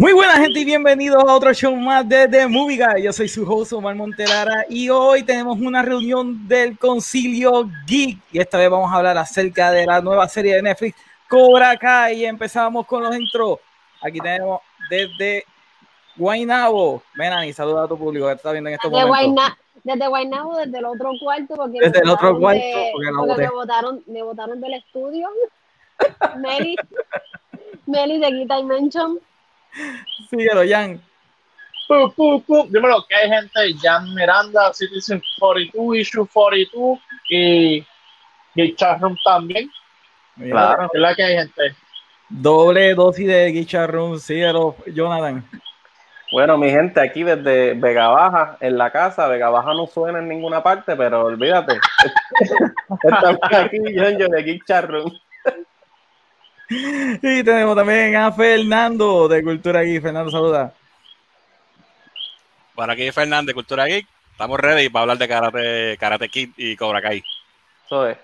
Muy buena gente y bienvenidos a otro show más de The Movie Guy. Yo soy su host Omar Montelara y hoy tenemos una reunión del Concilio Geek y esta vez vamos a hablar acerca de la nueva serie de Netflix Cobra Kai y empezamos con los intros. Aquí tenemos desde Guaynabo. Menani, saluda a tu público que está viendo en estos Desde momentos. Guayna- desde Guaynabo, desde el otro cuarto, porque, Desde me el otro botaron cuarto, de- porque la porque boté. me botaron, me botaron del estudio. Meli, Meli de Guita Dimension. Síguelo, Jan. Pu, pu, pu. Dímelo, que hay gente, Jan Miranda, Citizen 42, Issue 42 y, y también. Mira, Es la que hay gente. Doble dosis de Guicharrón. Síguelo, Jonathan. Bueno, mi gente, aquí desde Vega Baja, en la casa, Vega Baja no suena en ninguna parte, pero olvídate. Estamos aquí, John, yo de Geek. Y tenemos también a Fernando de Cultura Geek. Fernando, saluda. Bueno, aquí Fernández, Cultura Geek. Estamos ready para hablar de Karate, karate Kid y Cobra Kai. Eso es.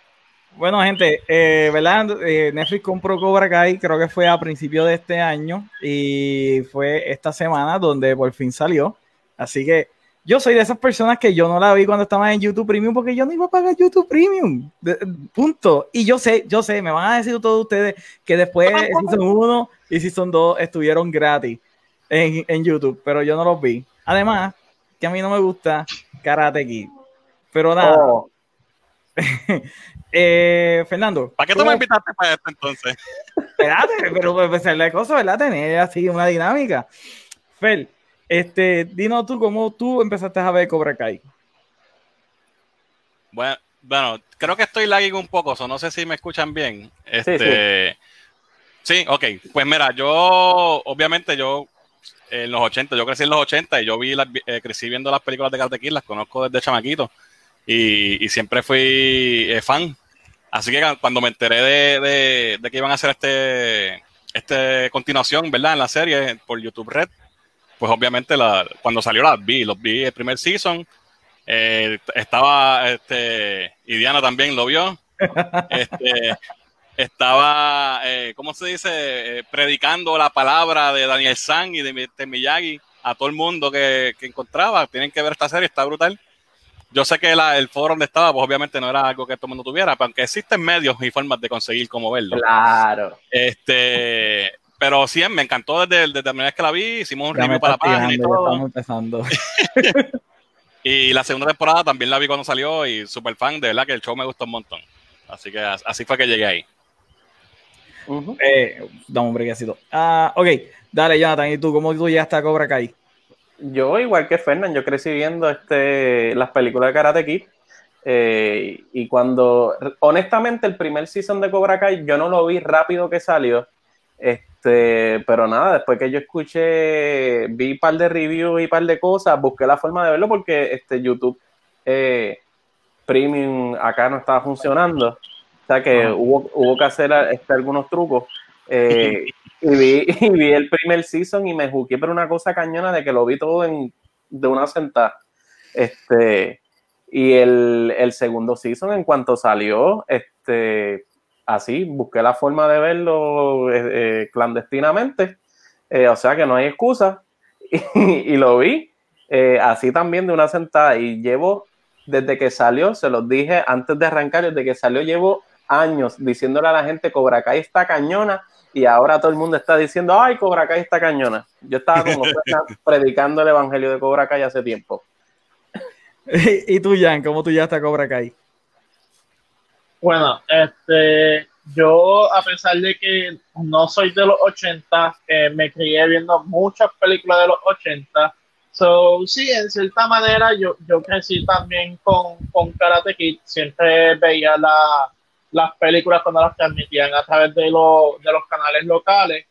Bueno, gente, eh, ¿verdad? Eh, Netflix compró Cobra Kai, creo que fue a principios de este año y fue esta semana donde por fin salió. Así que yo soy de esas personas que yo no la vi cuando estaba en YouTube Premium porque yo no iba a pagar YouTube Premium. De- punto. Y yo sé, yo sé, me van a decir todos ustedes que después Season 1 y Season 2 estuvieron gratis en, en YouTube, pero yo no los vi. Además, que a mí no me gusta Karate Kid. Pero nada. Oh, Eh, Fernando. ¿Para qué tú ¿cómo- me invitaste para esto entonces? Espérate, pero pues, pues, la cosa, ¿verdad? Tener así una dinámica. Fel, este, dinos tú cómo tú empezaste a ver Cobra Kai. Bueno, bueno, creo que estoy lagging un poco, so no sé si me escuchan bien. Este, sí, ok. Pues mira, yo, obviamente, yo en los 80, yo crecí en los 80 y yo vi las, eh, crecí viendo las películas de Karate Kid, las conozco desde chamaquito y, y siempre fui eh, fan. Así que cuando me enteré de, de- de que iban a hacer este, este continuación, ¿verdad? En la serie por YouTube Red, pues obviamente la, cuando salió las vi, los vi el primer season. Eh, estaba, este, y Diana también lo vio. Este, estaba, eh, ¿cómo se dice? Eh, predicando la palabra de Daniel San y de, de Miyagi a todo el mundo que, que encontraba. Tienen que ver esta serie, está brutal. Yo sé que la- el foro donde estaba, pues obviamente no era algo que todo el mundo tuviera, pero aunque existen medios y formas de conseguir cómo verlo. claro. Este, pero sí, me encantó desde, desde la primera vez que la vi, hicimos un Ya me review para la página y todo. estamos empezando. Y la segunda temporada también la vi cuando salió y súper fan, de verdad que el show me gustó un montón. Así que as- así fue que llegué ahí. Ujú. Eh, dame un brequecito. Ah, ok, dale, Jonathan, ¿y tú cómo tú llegaste a Cobra Kai? Yo, igual que Fernan, yo crecí viendo este, las películas de Karate Kid. eh, y cuando, honestamente, el primer season de Cobra Kai, yo no lo vi rápido que salió. Este, pero nada, después que yo escuché, vi un par de reviews y un par de cosas, busqué la forma de verlo porque este YouTube eh, Premium acá no estaba funcionando. O sea que Ah. hubo, hubo que hacer este, algunos trucos. Eh, y, vi, y vi el primer season y me juqué por una cosa cañona de que lo vi todo en, de una sentada. Este, y el, el segundo season, en cuanto salió, este, así, busqué la forma de verlo eh, eh, clandestinamente. Eh, o sea que no hay excusa. Y, y lo vi eh, así también de una sentada. Y llevo, desde que salió, se los dije antes de arrancar, desde que salió, llevo años diciéndole a la gente, Cobra Kai está cañona. Y ahora todo el mundo está diciendo, ay, Cobra Kai está cañona. Yo estaba como predicando el evangelio de Cobra Kai hace tiempo. y tú, Jan, ¿cómo tú llegaste a Cobra Kai? Bueno, este, yo a pesar de que no soy de los 80, eh, me crié viendo muchas películas de los 80. So, sí, en cierta manera yo, yo crecí también con, con Karate Kid. Siempre veía la- las películas cuando las transmitían a través de, los de los canales locales.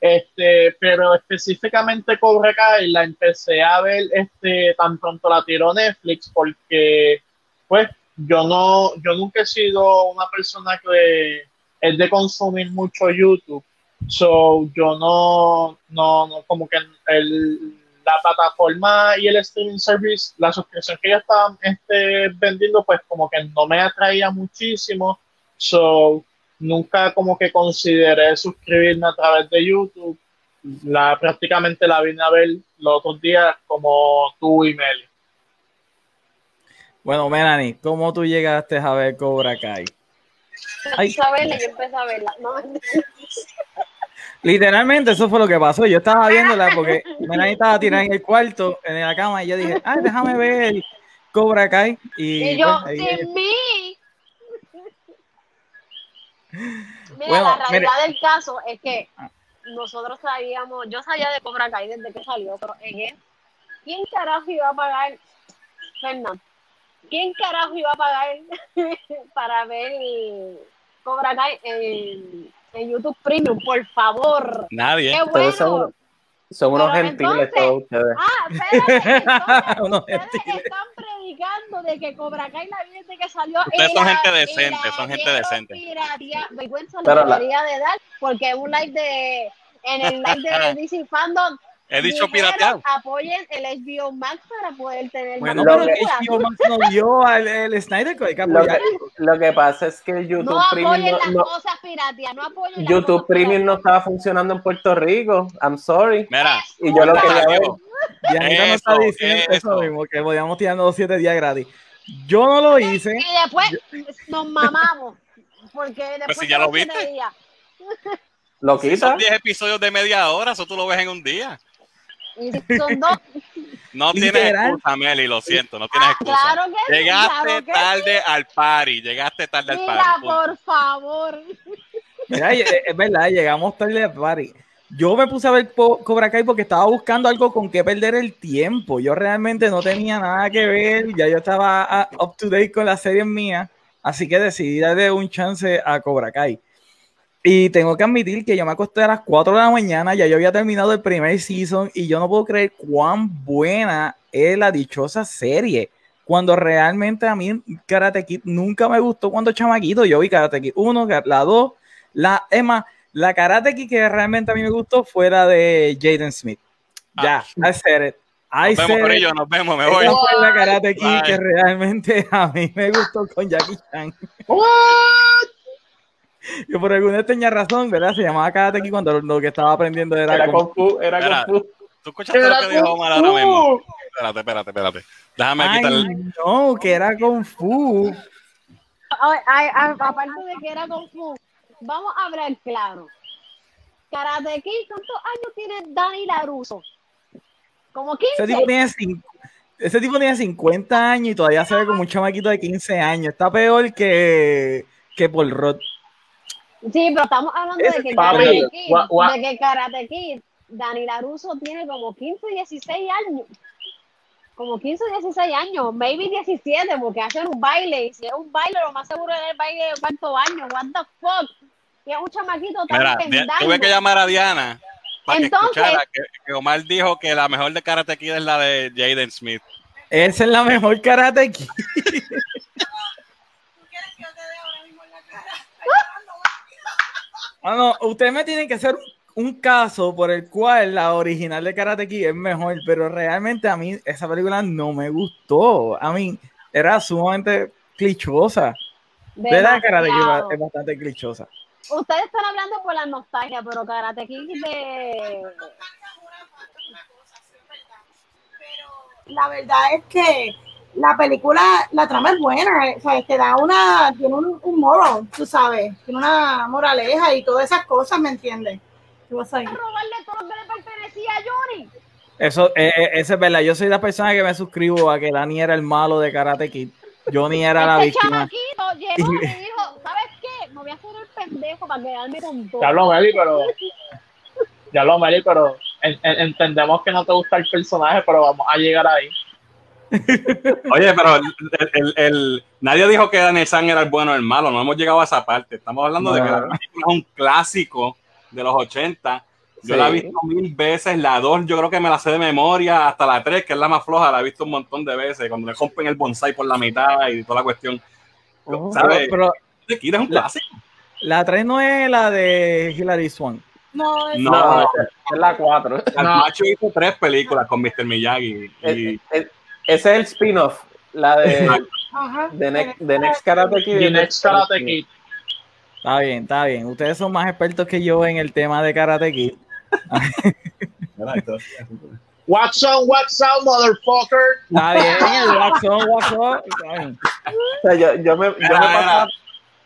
Este, pero específicamente Cobra Kai la empecé a ver este, tan pronto la tiró Netflix porque pues yo no, yo nunca he sido una persona que es de consumir mucho YouTube. So, yo no, no, no, como que el, la plataforma y el streaming service, la suscripción que ellos estaban este, vendiendo, pues como que no me atraía muchísimo. So, nunca como que consideré suscribirme a través de YouTube. la prácticamente la vine a ver los otros días como tú y Meli. Bueno, Melanie, ¿cómo tú llegaste a ver Cobra Kai? Ay. A verla, yo empecé a verla. No, Literalmente eso fue lo que pasó. Yo estaba viéndola porque Melanie estaba tirada en el cuarto, en la cama, y yo dije, ay, déjame ver Cobra Kai. Y, y yo, pues, sin mí. Mira, la realidad del caso es que nosotros sabíamos, yo sabía de Cobra Kai desde que salió, pero en ¿quién carajo iba a pagar, Fernando? ¿Quién carajo iba a pagar para ver Cobra Kai en, en YouTube Premium? Por favor. Nadie. Qué bueno. Son unos gentiles todos ustedes. Ah, espérate, unos ustedes están predicando de que Cobra Kai la vida que salió. Ustedes son gente decente, son gente decente. Piratería, vergüenza lo debería de dar, porque un live de, en el live de DC Fandom He dicho pirateado. Apoyen el HBO Max para poder tener Bueno, pero el HBO Max no vio al el Snyder Cut. Lo que, lo que pasa es que el YouTube no Premium apoyen no, las cosas pirateadas, no apoyen YouTube cosas Premium no estaba funcionando en Puerto Rico. I'm sorry. Mira, Y yo lo quería ver. Diego, Dianita no está diciendo eso, eso. mismo, que podíamos tirarnos siete días gratis. Yo no lo hice. Y después nos mamamos. Porque después Pues si ya los lo viste. días. Lo si quita. son 10 episodios de media hora, eso tú lo ves en un día. Son dos. No tienes excusa, Meli, lo siento, no tienes Ah, excusa. claro que sí, Llegaste claro que tarde al party, llegaste tarde al Mira, party. punto. por favor. Mira, es es verdad, llegamos tarde al party. Yo me puse a ver Cobra Kai porque estaba buscando algo con que perder el tiempo. Yo realmente no tenía nada que ver, ya yo estaba ah, up to date con las series mías, así que decidí darle un chance a Cobra Kai. Y tengo que admitir que yo me acosté a las 4 de la mañana, ya yo había terminado el primer season y yo no puedo creer cuán buena es la dichosa serie. Cuando realmente a mí Karate Kid nunca me gustó cuando chamaquito. Yo vi Karate Kid 1, la 2, la, es más, la Karate Kid que realmente a mí me gustó fue la de Jaden Smith. Ya, I said it. I Nos vemos, said it. Corillo, nos vemos, me voy. Esa fue la Karate Kid Bye. que realmente a mí me gustó con Jackie Chan. Yo por alguna extraña razón, ¿verdad? Se llamaba Karate Kid cuando lo, lo que estaba aprendiendo era, Era Kung Fu, era. Kung Fu. ¿Tú escuchaste lo que dijo Omar ahora mismo? Espérate, espérate, espérate. Déjame Ay, quitarle. no, que era Kung Fu. Ay, ay, ay, aparte de que era Kung Fu, vamos a hablar claro. Karate Kid, ¿cuántos años tiene Dani Laruso? Como 15. Ese tipo tiene ese tipo tiene 50 años y todavía se ve como un chamaquito de 15 años. Está peor que, que Paul Rudd. Sí, pero estamos hablando de que Karate Kid, gua- gua- de que Karate Kid, Dani Laruso tiene como 15, 16 años. Como 15, 16 años, maybe 17, porque hacen un baile. Y si es un baile, lo más seguro es el baile de cuarto año. What the fuck? Que es un chamaquito tan Mira, pendango. tuve que llamar a Diana para que Entonces- escuchara que, que Omar dijo que la mejor de Karate Kid es la de Jaden Smith. Esa es la mejor Karate Kid. no, ustedes me tienen que hacer un caso por el cual la original de Karate Kid es mejor, pero realmente a mí esa película no me gustó. A mí era sumamente clichosa. ¿Verdad? Karate. Kid es bastante clichosa. Ustedes están hablando por la nostalgia, pero Karate Kid de... la verdad es que la película, la trama es buena, eh, o sea, te da una, tiene un, un moral, tú sabes, tiene una moraleja y todas esas cosas, ¿me entiendes? ¿Qué vas a ir? robarle todo lo que le pertenecía a Johnny. Eso, eh, eh, eso es verdad. Yo soy la persona que me suscribo a que Dani era el malo de Karate Kid. Johnny era la Este víctima. chamaquito llegó y dijo, ¿sabes qué? Me voy a hacer el pendejo para quedarme con todo. Ya lo Meli, pero. Ya lo Meli, pero en- en- entendemos que no te gusta el personaje, pero vamos a llegar ahí. Oye, pero el, el- el- nadie dijo que Daniel San era el bueno o el malo, no hemos llegado a esa parte. Estamos hablando de que la No. película es un clásico de los 80. Yo Sí. la he visto mil veces, la 2 yo creo que me la sé de memoria, hasta la 3, que es la más floja, la he visto un montón de veces, cuando le rompen el bonsai por la mitad y toda la cuestión. Oh, ¿Sabes? pero Kid es un La- clásico. la 3 no es la de Hilary Swan. No, es- No, No, es la 4. el No. macho hizo tres películas con Mr. Miyagi. Y, Ese es el spin-off, la de. The Next, The Next Karate Kid. The Next Karate Kid. Está bien, está bien. Ustedes son más expertos que yo en el tema de Karate Kid. What's on, what's on, motherfucker. Está bien, what's on, what's on. O sea, yo, yo, me, yo, me pasaba-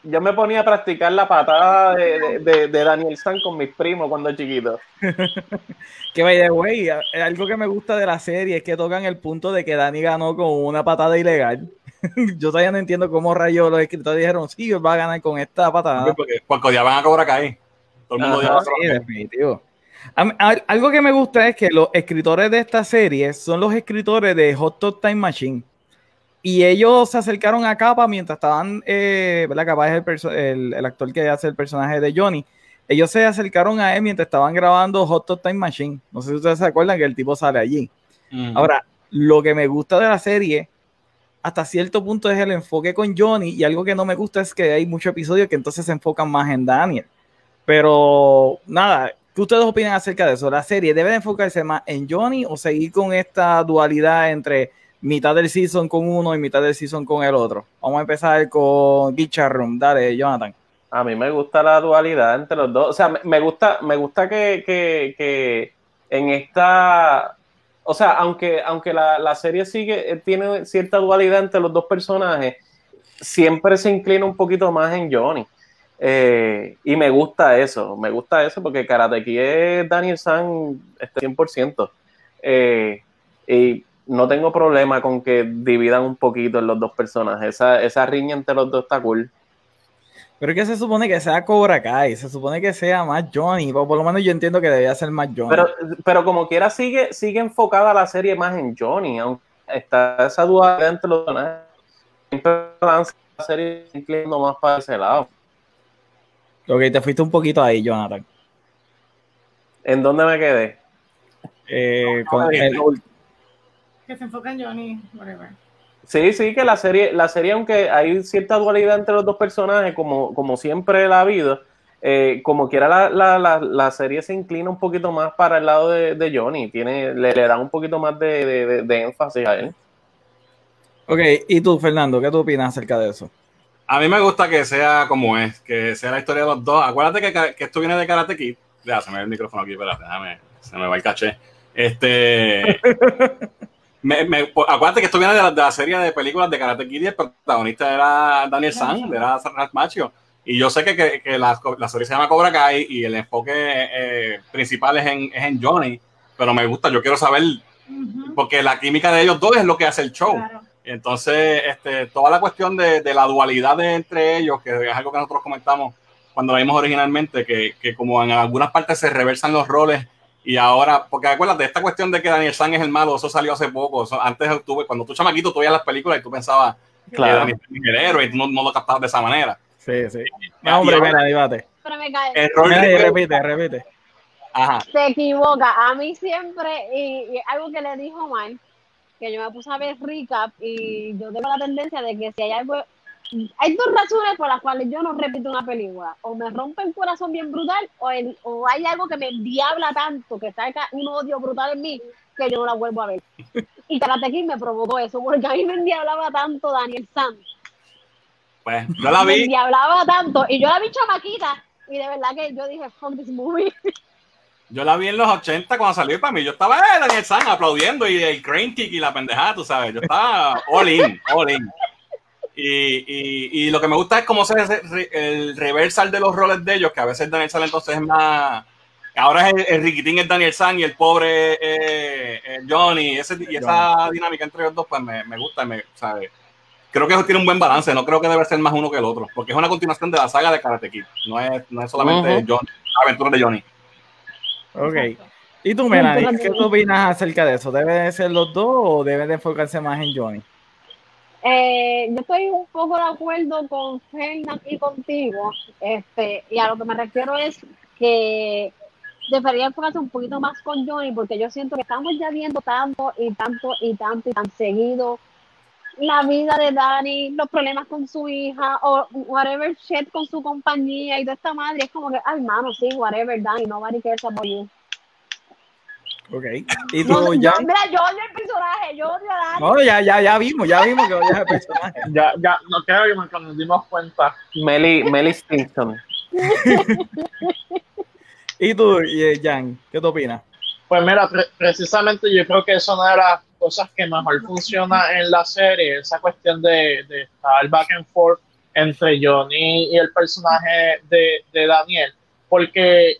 yo me ponía a practicar la patada de, de, Daniel San con mis primos cuando chiquito. Que by the way, a- algo que me gusta de la serie es que tocan el punto de que Dani ganó con una patada ilegal. Yo todavía no entiendo cómo rayos los escritores dijeron, sí, él va a ganar con esta patada. Porque, porque odiaban a Cobra Kai. Todo el mundo Ajá, a definitivo. Algo que me gusta es que los escritores de esta serie son los escritores de Hot Top Time Machine. Y ellos se acercaron a Capa mientras estaban, eh, ¿verdad? Capa es el, el, el actor que hace el personaje de Johnny. Ellos se acercaron a él mientras estaban grabando Hot Top Time Machine. No sé si ustedes se acuerdan que el tipo sale allí. Ahora, lo que me gusta de la serie, hasta cierto punto, es el enfoque con Johnny. Y algo que no me gusta es que hay muchos episodios que entonces se enfocan más en Daniel. Pero nada, ¿qué ustedes opinan acerca de eso? ¿La serie debe de enfocarse más en Johnny o seguir con esta dualidad entre mitad del season con uno y mitad del season con el otro? Vamos a empezar con Guichar. Dale, Jonathan. A mí me gusta la dualidad entre los dos. O sea, me, me gusta, me gusta que, que, que en esta. O sea, aunque, aunque la, la serie sigue, eh, tiene cierta dualidad entre los dos personajes, siempre se inclina un poquito más en Johnny. Eh, y me gusta eso, me gusta eso porque Karate Kid es Daniel San este, 100%. Eh, y no tengo problema con que dividan un poquito en los dos personajes. Esa, esa riña entre los dos está cool. Pero es que se supone que sea Cobra Kai, se supone que sea más Johnny, o por lo menos yo entiendo que debería ser más Johnny. Pero, pero como quiera, sigue, sigue enfocada la serie más en Johnny, aunque está esa dualidad entre los personajes. Siempre lanza la serie inclinando más para ese lado. Ok, te fuiste un poquito ahí, Jonathan. ¿En dónde me quedé? Eh, con Ah, el- Que se enfoca en Johnny, whatever. Sí, sí, que la serie, la serie, aunque hay cierta dualidad entre los dos personajes, como, como siempre la ha habido, eh, como quiera la, la, la, la serie se inclina un poquito más para el lado de, de Johnny, tiene, le, le dan un poquito más de, de- de- de énfasis a él. Ok, y tú, Fernando, ¿qué tú opinas acerca de eso? A mí me gusta que sea como es, que sea la historia de los dos. Acuérdate que, que esto viene de Karate Kid. Ya, se me ve el micrófono aquí, espérate, déjame, se me va el caché. Este. me- me- po- acuérdate que esto viene de la, de la serie de películas de Karate Kid y el protagonista era Daniel San, era Ralph Macchio. Y yo sé que, que, que la, la serie se llama Cobra Kai y el enfoque eh, principal es en, es en Johnny, pero me gusta, yo quiero saber, Ujú, porque la química de ellos dos es lo que hace el show. claro. Entonces, este, toda la cuestión de, de la dualidad de entre ellos, que es algo que nosotros comentamos cuando la vimos originalmente, que, que como en algunas partes se reversan los roles y ahora, porque acuérdate, esta cuestión de que Daniel San es el malo, eso salió hace poco. Eso- antes tuve, cuando tú chamaquito, tú veías las películas y tú pensabas que Claro. Daniel San es el héroe y tú no, no lo captabas de esa manera. Sí, sí. No, hombre, mira, debate. Pero me cae. Mira, de- repite, repite. Ajá. Se equivoca. A mí siempre, y, y algo que le dijo mal, que yo me puse a ver recap y yo tengo la tendencia de que si hay algo, hay dos razones por las cuales yo no repito una película. O me rompe el corazón bien brutal, o, el- o hay algo que me diabla tanto, que saca un odio brutal en mí, que yo no la vuelvo a ver. Y Karate Kid me provocó eso, porque a mí me endiablaba tanto Daniel San. Pues yo la Me vi, endiablaba tanto. Y yo la vi chamaquita, y de verdad que yo dije, fuck this movie. yo la vi en los 80 cuando salió y para mí. Yo estaba, eh, Daniel San aplaudiendo y el crane kick y la pendejada, tú sabes. Yo estaba all in, all in. Y, y, y lo que me gusta es cómo se el reversal de los roles de ellos, que a veces Daniel San entonces es más. Ahora es el, el riquitín es Daniel San y el pobre eh, eh, Johnny. Ese, y esa dinámica entre ellos dos, pues me, me gusta. Me, ¿sabes? Creo que eso tiene un buen balance. No creo que debe ser más uno que el otro, porque es una continuación de la saga de Karate Kid. No es, no es solamente Ujú. Johnny, la aventura de Johnny. Ok. ¿Y tú, Melanie, qué tú opinas acerca de eso? ¿Deben de ser los dos o deben de enfocarse más en Johnny? Eh, yo estoy un poco de acuerdo con Fernand y contigo, este, y a lo que me refiero es que debería enfocarse un poquito más con Johnny, porque yo siento que estamos ya viendo tanto y tanto y tanto y tan seguido la vida de Dani, los problemas con su hija, o whatever shit con su compañía y de esta madre, es como que, ay, mano, sí, whatever, Dani, nobody cares about you. Ok. ¿Y No, tú, yo- Jan? mira, yo odio el personaje, yo odio a. No, ya, ya, ya vimos, ya vimos que odias el personaje. Ya, ya, no creo que nos dimos cuenta. Meli, Meli Stinson. ¿Y tú, Jan, qué te opinas? Pues mira, precisamente yo creo que eso no era las cosas que mejor funciona en la serie, esa cuestión de, de estar back and forth entre Johnny y el personaje de, de Daniel, porque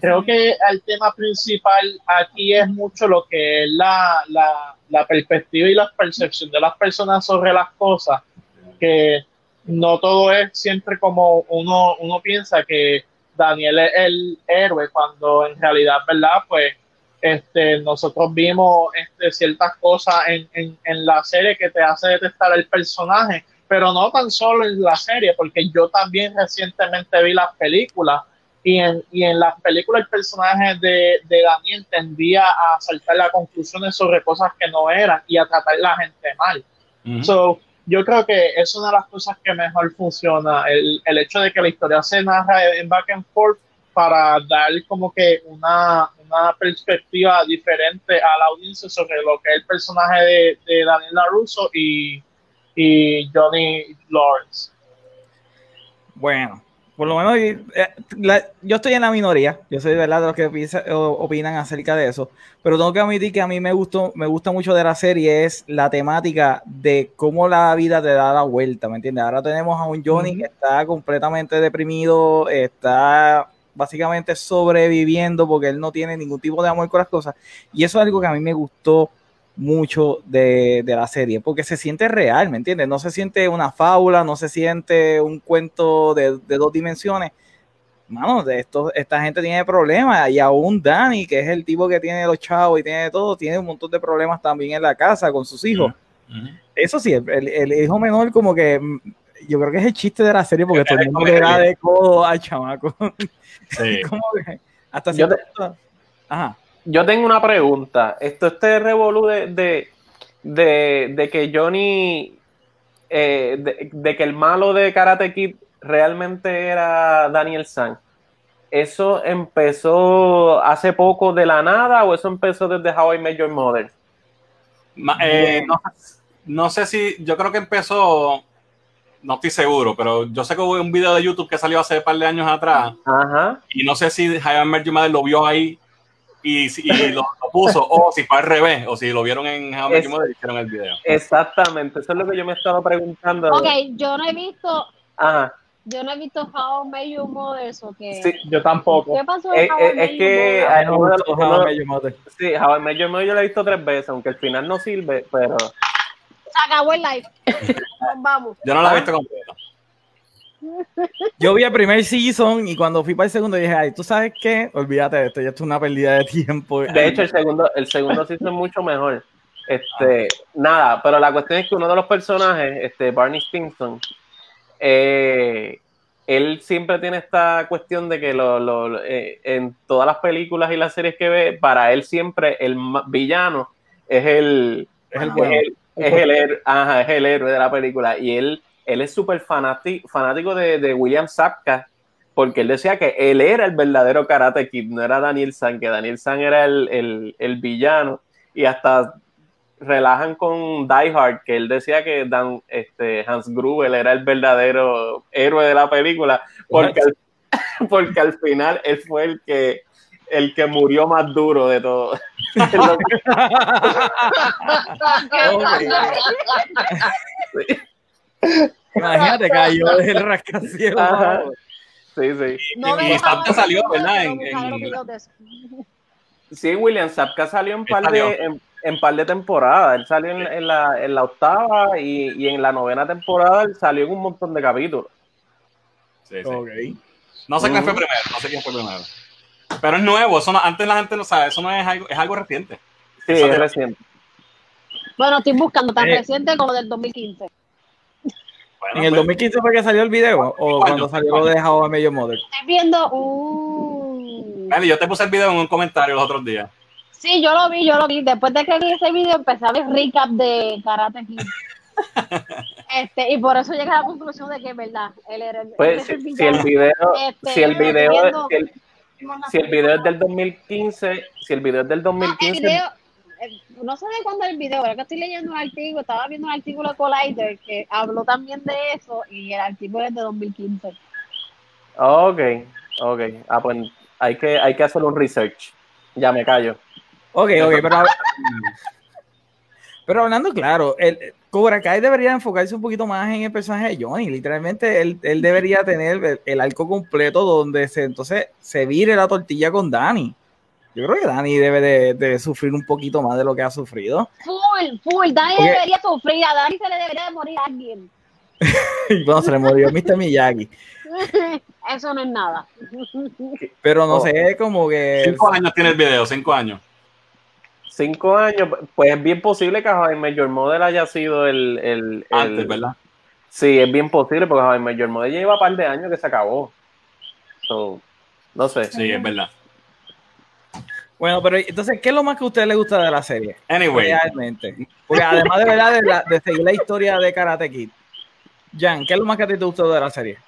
creo que el tema principal aquí es mucho lo que es la, la, la, perspectiva y la percepción de las personas sobre las cosas, que no todo es siempre como uno, uno piensa que Daniel es el héroe, cuando en realidad, ¿verdad? Pues este, nosotros vimos este, ciertas cosas en, en, en la serie que te hace detestar el personaje, pero no tan solo en la serie, porque yo también recientemente vi las películas y en, y en las películas el personaje de, de, Daniel tendía a saltar las conclusiones sobre cosas que no eran y a tratar a la gente mal. so, yo creo que es una de las cosas que mejor funciona, el, el hecho de que la historia se narra en back and forth para dar como que una, una perspectiva diferente a la audiencia sobre lo que es el personaje de, de Daniel LaRusso y, y Johnny Lawrence. Bueno, por lo menos eh, yo estoy en la minoría, yo soy de verdad de los que opinan acerca de eso, pero tengo que admitir que a mí me gustó, me gusta mucho de la serie es la temática de cómo la vida te da la vuelta, ¿me entiendes? Ahora tenemos a un Johnny que está completamente deprimido, está básicamente sobreviviendo porque él no tiene ningún tipo de amor con las cosas, y eso es algo que a mí me gustó mucho de, la serie, porque se siente real, ¿me entiendes? No se siente una fábula, no se siente un cuento de, dos dimensiones. Mano, de esto, esta gente tiene problemas y aún Dani, que es el tipo que tiene los chavos y tiene todo, tiene un montón de problemas también en la casa con sus hijos. Eso sí, el, hijo menor como que mm, yo creo que es el chiste de la serie porque todo el mundo le da de codo al chamaco. Sí. hasta cierto Ajá yo tengo una pregunta. Esto este revolú de, de, que Johnny, eh, de, que el malo de Karate Kid realmente era Daniel San. ¿Eso empezó hace poco de la nada o eso empezó desde How I Met Your Mother? Eh, no, sé si, yo creo que empezó, no estoy seguro, pero yo sé que hubo un video de YouTube que salió hace un par de años atrás. Y no sé si How I Met Your Mother lo vio ahí y, y lo, puso, o si fue al revés, o si lo vieron en How I hicieron el video. Exactamente, eso es lo que yo me estaba preguntando. Ok, yo no he visto. Ajá. Yo no he visto How Your Mother, ¿o qué? Sí, yo tampoco. ¿Qué pasó en eh, How eh, Es que How I Met Mother. Sí, How I Met Your Mother yo lo he visto tres veces, aunque al final no sirve, pero... Se acabó el live. Vamos. Yo no la he visto completa. Yo vi el primer season y cuando fui para el segundo dije, ay, ¿tú sabes qué? Olvídate de esto, ya es una pérdida de tiempo. De hecho, el segundo, el segundo season es mucho mejor. Este, nada, pero la cuestión es que uno de los personajes, este, Barney Stinson, eh, él siempre tiene esta cuestión de que lo, eh, en todas las películas y las series que ve, para él siempre el villano es el, es el, es el, es el héroe de la película y él él es súper fanático, de, William Sapka, porque él decía que él era el verdadero Karate Kid, no era Daniel San, que Daniel San era el, villano, y hasta relajan con Die Hard, que él decía que Dan, este, Hans Gruber era el verdadero héroe de la película, porque al, porque al final él fue el que el que murió más duro de todo. Imagínate, cayó del rascacielos. Sí, sí. y Zapka salió, ¿verdad? En, Sí, William Zapka salió en par, De, en, par de temporadas. Él salió en, la, en la, octava y, y, en la novena temporada él salió en un montón de capítulos. Sí, sí. No sé quién fue primero, no sé quién fue primero. Pero es nuevo, eso no, antes la gente no sabe, eso no es algo, es algo reciente. Sí, es reciente. Bueno, estoy buscando tan eh. reciente como del 2015. ¿En el 2015 pues. fue que salió el video? ¿O cuando salió lo de How I Met Mother? Estoy viendo un... yo te puse el video en un comentario los otros días. Sí, yo lo vi, yo lo vi. Después de que vi ese video, empecé a ver recap de Karate Kid. este, y por eso llegué a la conclusión de que es verdad. Él era el, pues, si, el video, este, si el video, si el, si el video es del 2015, si el video es del 2015 no sé de cuándo es el video, ahora que estoy leyendo un artículo, estaba viendo un artículo de Collider que habló también de eso y el artículo es de 2015. Ok, ok. Ah, pues Hay que, hay que hacer un research. Ya me callo. Ok, ok, pero, pero hablando claro, el, Cobra Kai debería enfocarse un poquito más en el personaje de Johnny. Literalmente, él, él debería tener el, arco completo donde se, entonces se vire la tortilla con Dani. Yo creo que Dani debe de, sufrir un poquito más de lo que ha sufrido. Full, full. Dani debería sufrir. A Dani se le debería de morir a alguien. y bueno, se le murió Mr. Miyagi. Eso no es nada. Pero no oh. sé, como que. Cinco años tiene el video, cinco años. Cinco años, pues es bien posible que Javier Major Model haya sido el, el, Antes, ¿verdad? Sí, es bien posible porque Javier Major Model ya lleva un par de años que se acabó. no sé. Sí, es verdad. Bueno, pero entonces, ¿qué es lo más que a usted le gusta de la serie? Anyway. Realmente. Porque además de verdad de, seguir la historia de Karate Kid, Jan, ¿qué es lo más que a ti te gustó de la serie?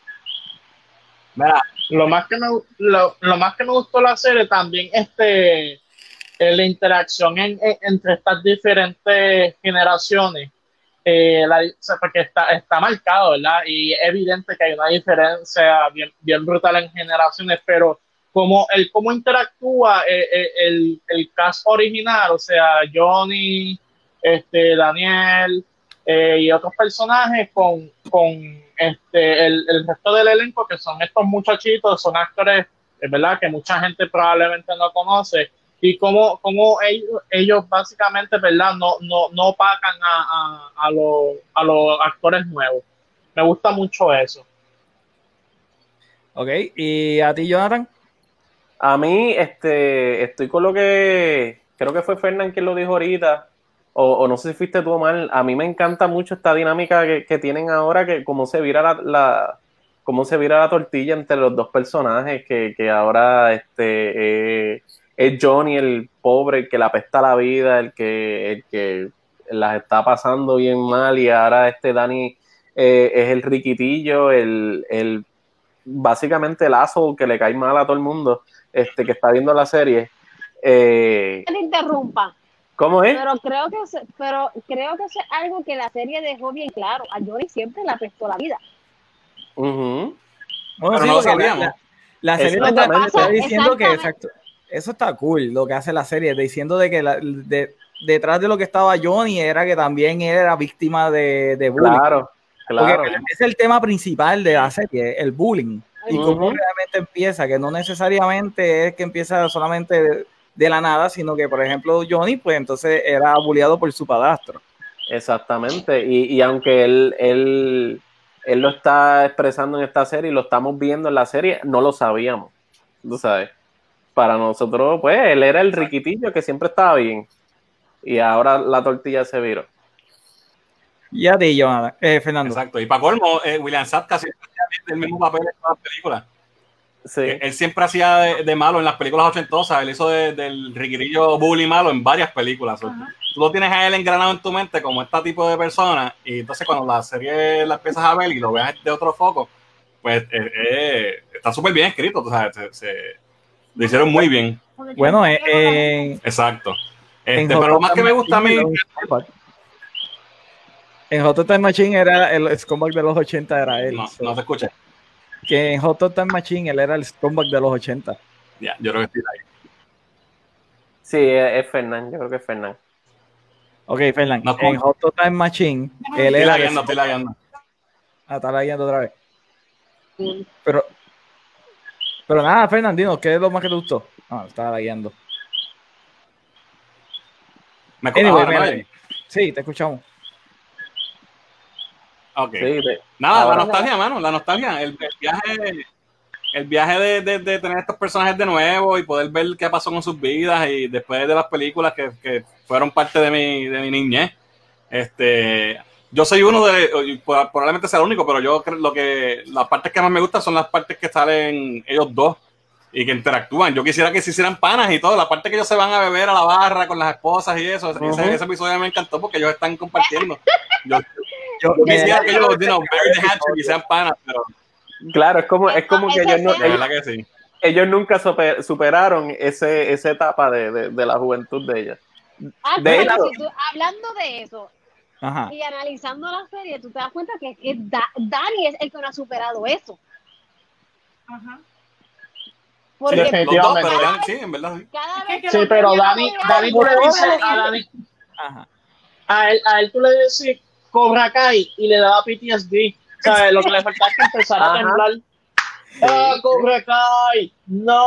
Mira, lo más que me, lo, más que me gustó la serie también este eh, la interacción entre estas diferentes generaciones eh, porque está, está marcado, ¿verdad? Y es evidente que hay una diferencia bien, bien brutal en generaciones, pero como el cómo interactúa eh, el, el, cast original, o sea, Johnny, este, Daniel y otros personajes con, con este, el, el, resto del elenco, que son estos muchachitos, son actores, ¿verdad? Que mucha gente probablemente no conoce, y cómo, cómo ellos, ellos básicamente, ¿verdad? No, no, no pagan a, a, los, a los actores nuevos. Me gusta mucho eso. Ok, ¿y a ti, Jonathan? A mí, este, estoy con lo que creo que fue Fernán quien lo dijo ahorita, o, no sé si fuiste tú mal, a mí me encanta mucho esta dinámica que, tienen ahora, que cómo se vira la, la, cómo se vira la tortilla entre los dos personajes, que, que ahora este, eh, es Johnny el pobre, el que le apesta la vida, el que, el que las está pasando bien mal, y ahora este Dani eh, es el riquitillo, el, el básicamente el aso que le cae mal a todo el mundo este, que está viendo la serie. Eh, no interrumpa. ¿Cómo es? Pero creo que pero creo que es algo que la serie dejó bien claro. A Johnny siempre le apestó la vida. pero no lo sabíamos. La, serie está diciendo que exacto, eso está cool lo que hace la serie, diciendo de que de, detrás de lo que estaba Johnny era que también era víctima de, de bullying. Claro, claro. es el tema principal de la serie, el bullying. Y cómo realmente empieza, que no necesariamente es que empieza solamente de la nada, sino que, por ejemplo, Johnny, pues entonces era bulliado por su padastro. Exactamente, y, y aunque él, él, él lo está expresando en esta serie y lo estamos viendo en la serie, no lo sabíamos, tú sabes. Para nosotros, pues, él era el riquitillo que siempre estaba bien. Y ahora la tortilla se viró. Ya de ello, eh, Fernando. Exacto. Y para colmo, eh, William Satt casi el mismo papel en todas las películas. Él siempre hacía de, malo en las películas ochentosas. Él hizo del riquirillo bully malo en varias películas. Tú lo tienes a él engranado en tu mente como este tipo de persona. Y entonces cuando la serie la empiezas a ver y lo veas de otro foco, pues eh, eh, está súper bien escrito. se, lo hicieron muy bien. Bueno, eh, exacto. Este, pero lo más que me gusta a mí. En Hot Time Machine era el scumbag de los 80, era él. No, no se escucha que en Hot Time Machine él era el scumbag de los 80. Ya, yo creo que estoy ahí. Sí, es Fernán, yo creo que es Fernán. Ok, Fernán. en Hot Time Machine, él estoy era. Lagueando, estoy lagueando. Ah, está lagueando otra vez. Pero. Pero nada, Fernandino, ¿qué es lo más que te gustó? Ah, estaba lagueando. ¿Me anyway, Sí, te escuchamos. Ok. Nada, la nostalgia, mano, la nostalgia. El, viaje, el viaje de, de, tener estos personajes de nuevo y poder ver qué pasó con sus vidas y después de las películas que, que fueron parte de mi, de mi niñez. Este, yo soy uno de, probablemente sea el único, pero yo creo lo que las partes que más me gustan son las partes que salen ellos dos y que interactúan. Yo quisiera que se hicieran panas y todo. La parte que ellos se van a beber a la barra con las esposas y eso. ese, episodio me encantó porque ellos están compartiendo. Yo, yo, quisiera que ellos, you y sean panas, pero. Claro, es como, es como que ellos, no, ellos, nunca superaron ese, esa etapa de, de, de la juventud de ellas. Ah, de hablando de eso y analizando la serie, tú te das cuenta que, que Dani es el que no ha superado eso. Ajá. Porque Sí, dos, Dan- sí, en verdad. sí. cada vez que Sí, pero Dani, Dani tú le dices a Dani, Ajá. a él, a él tú le dices Cobra Kai y le daba PTSD. ¿Sabes? Lo que le faltaba es que empezara a temblar. ¡Ah, Cobra Kai! ¡No!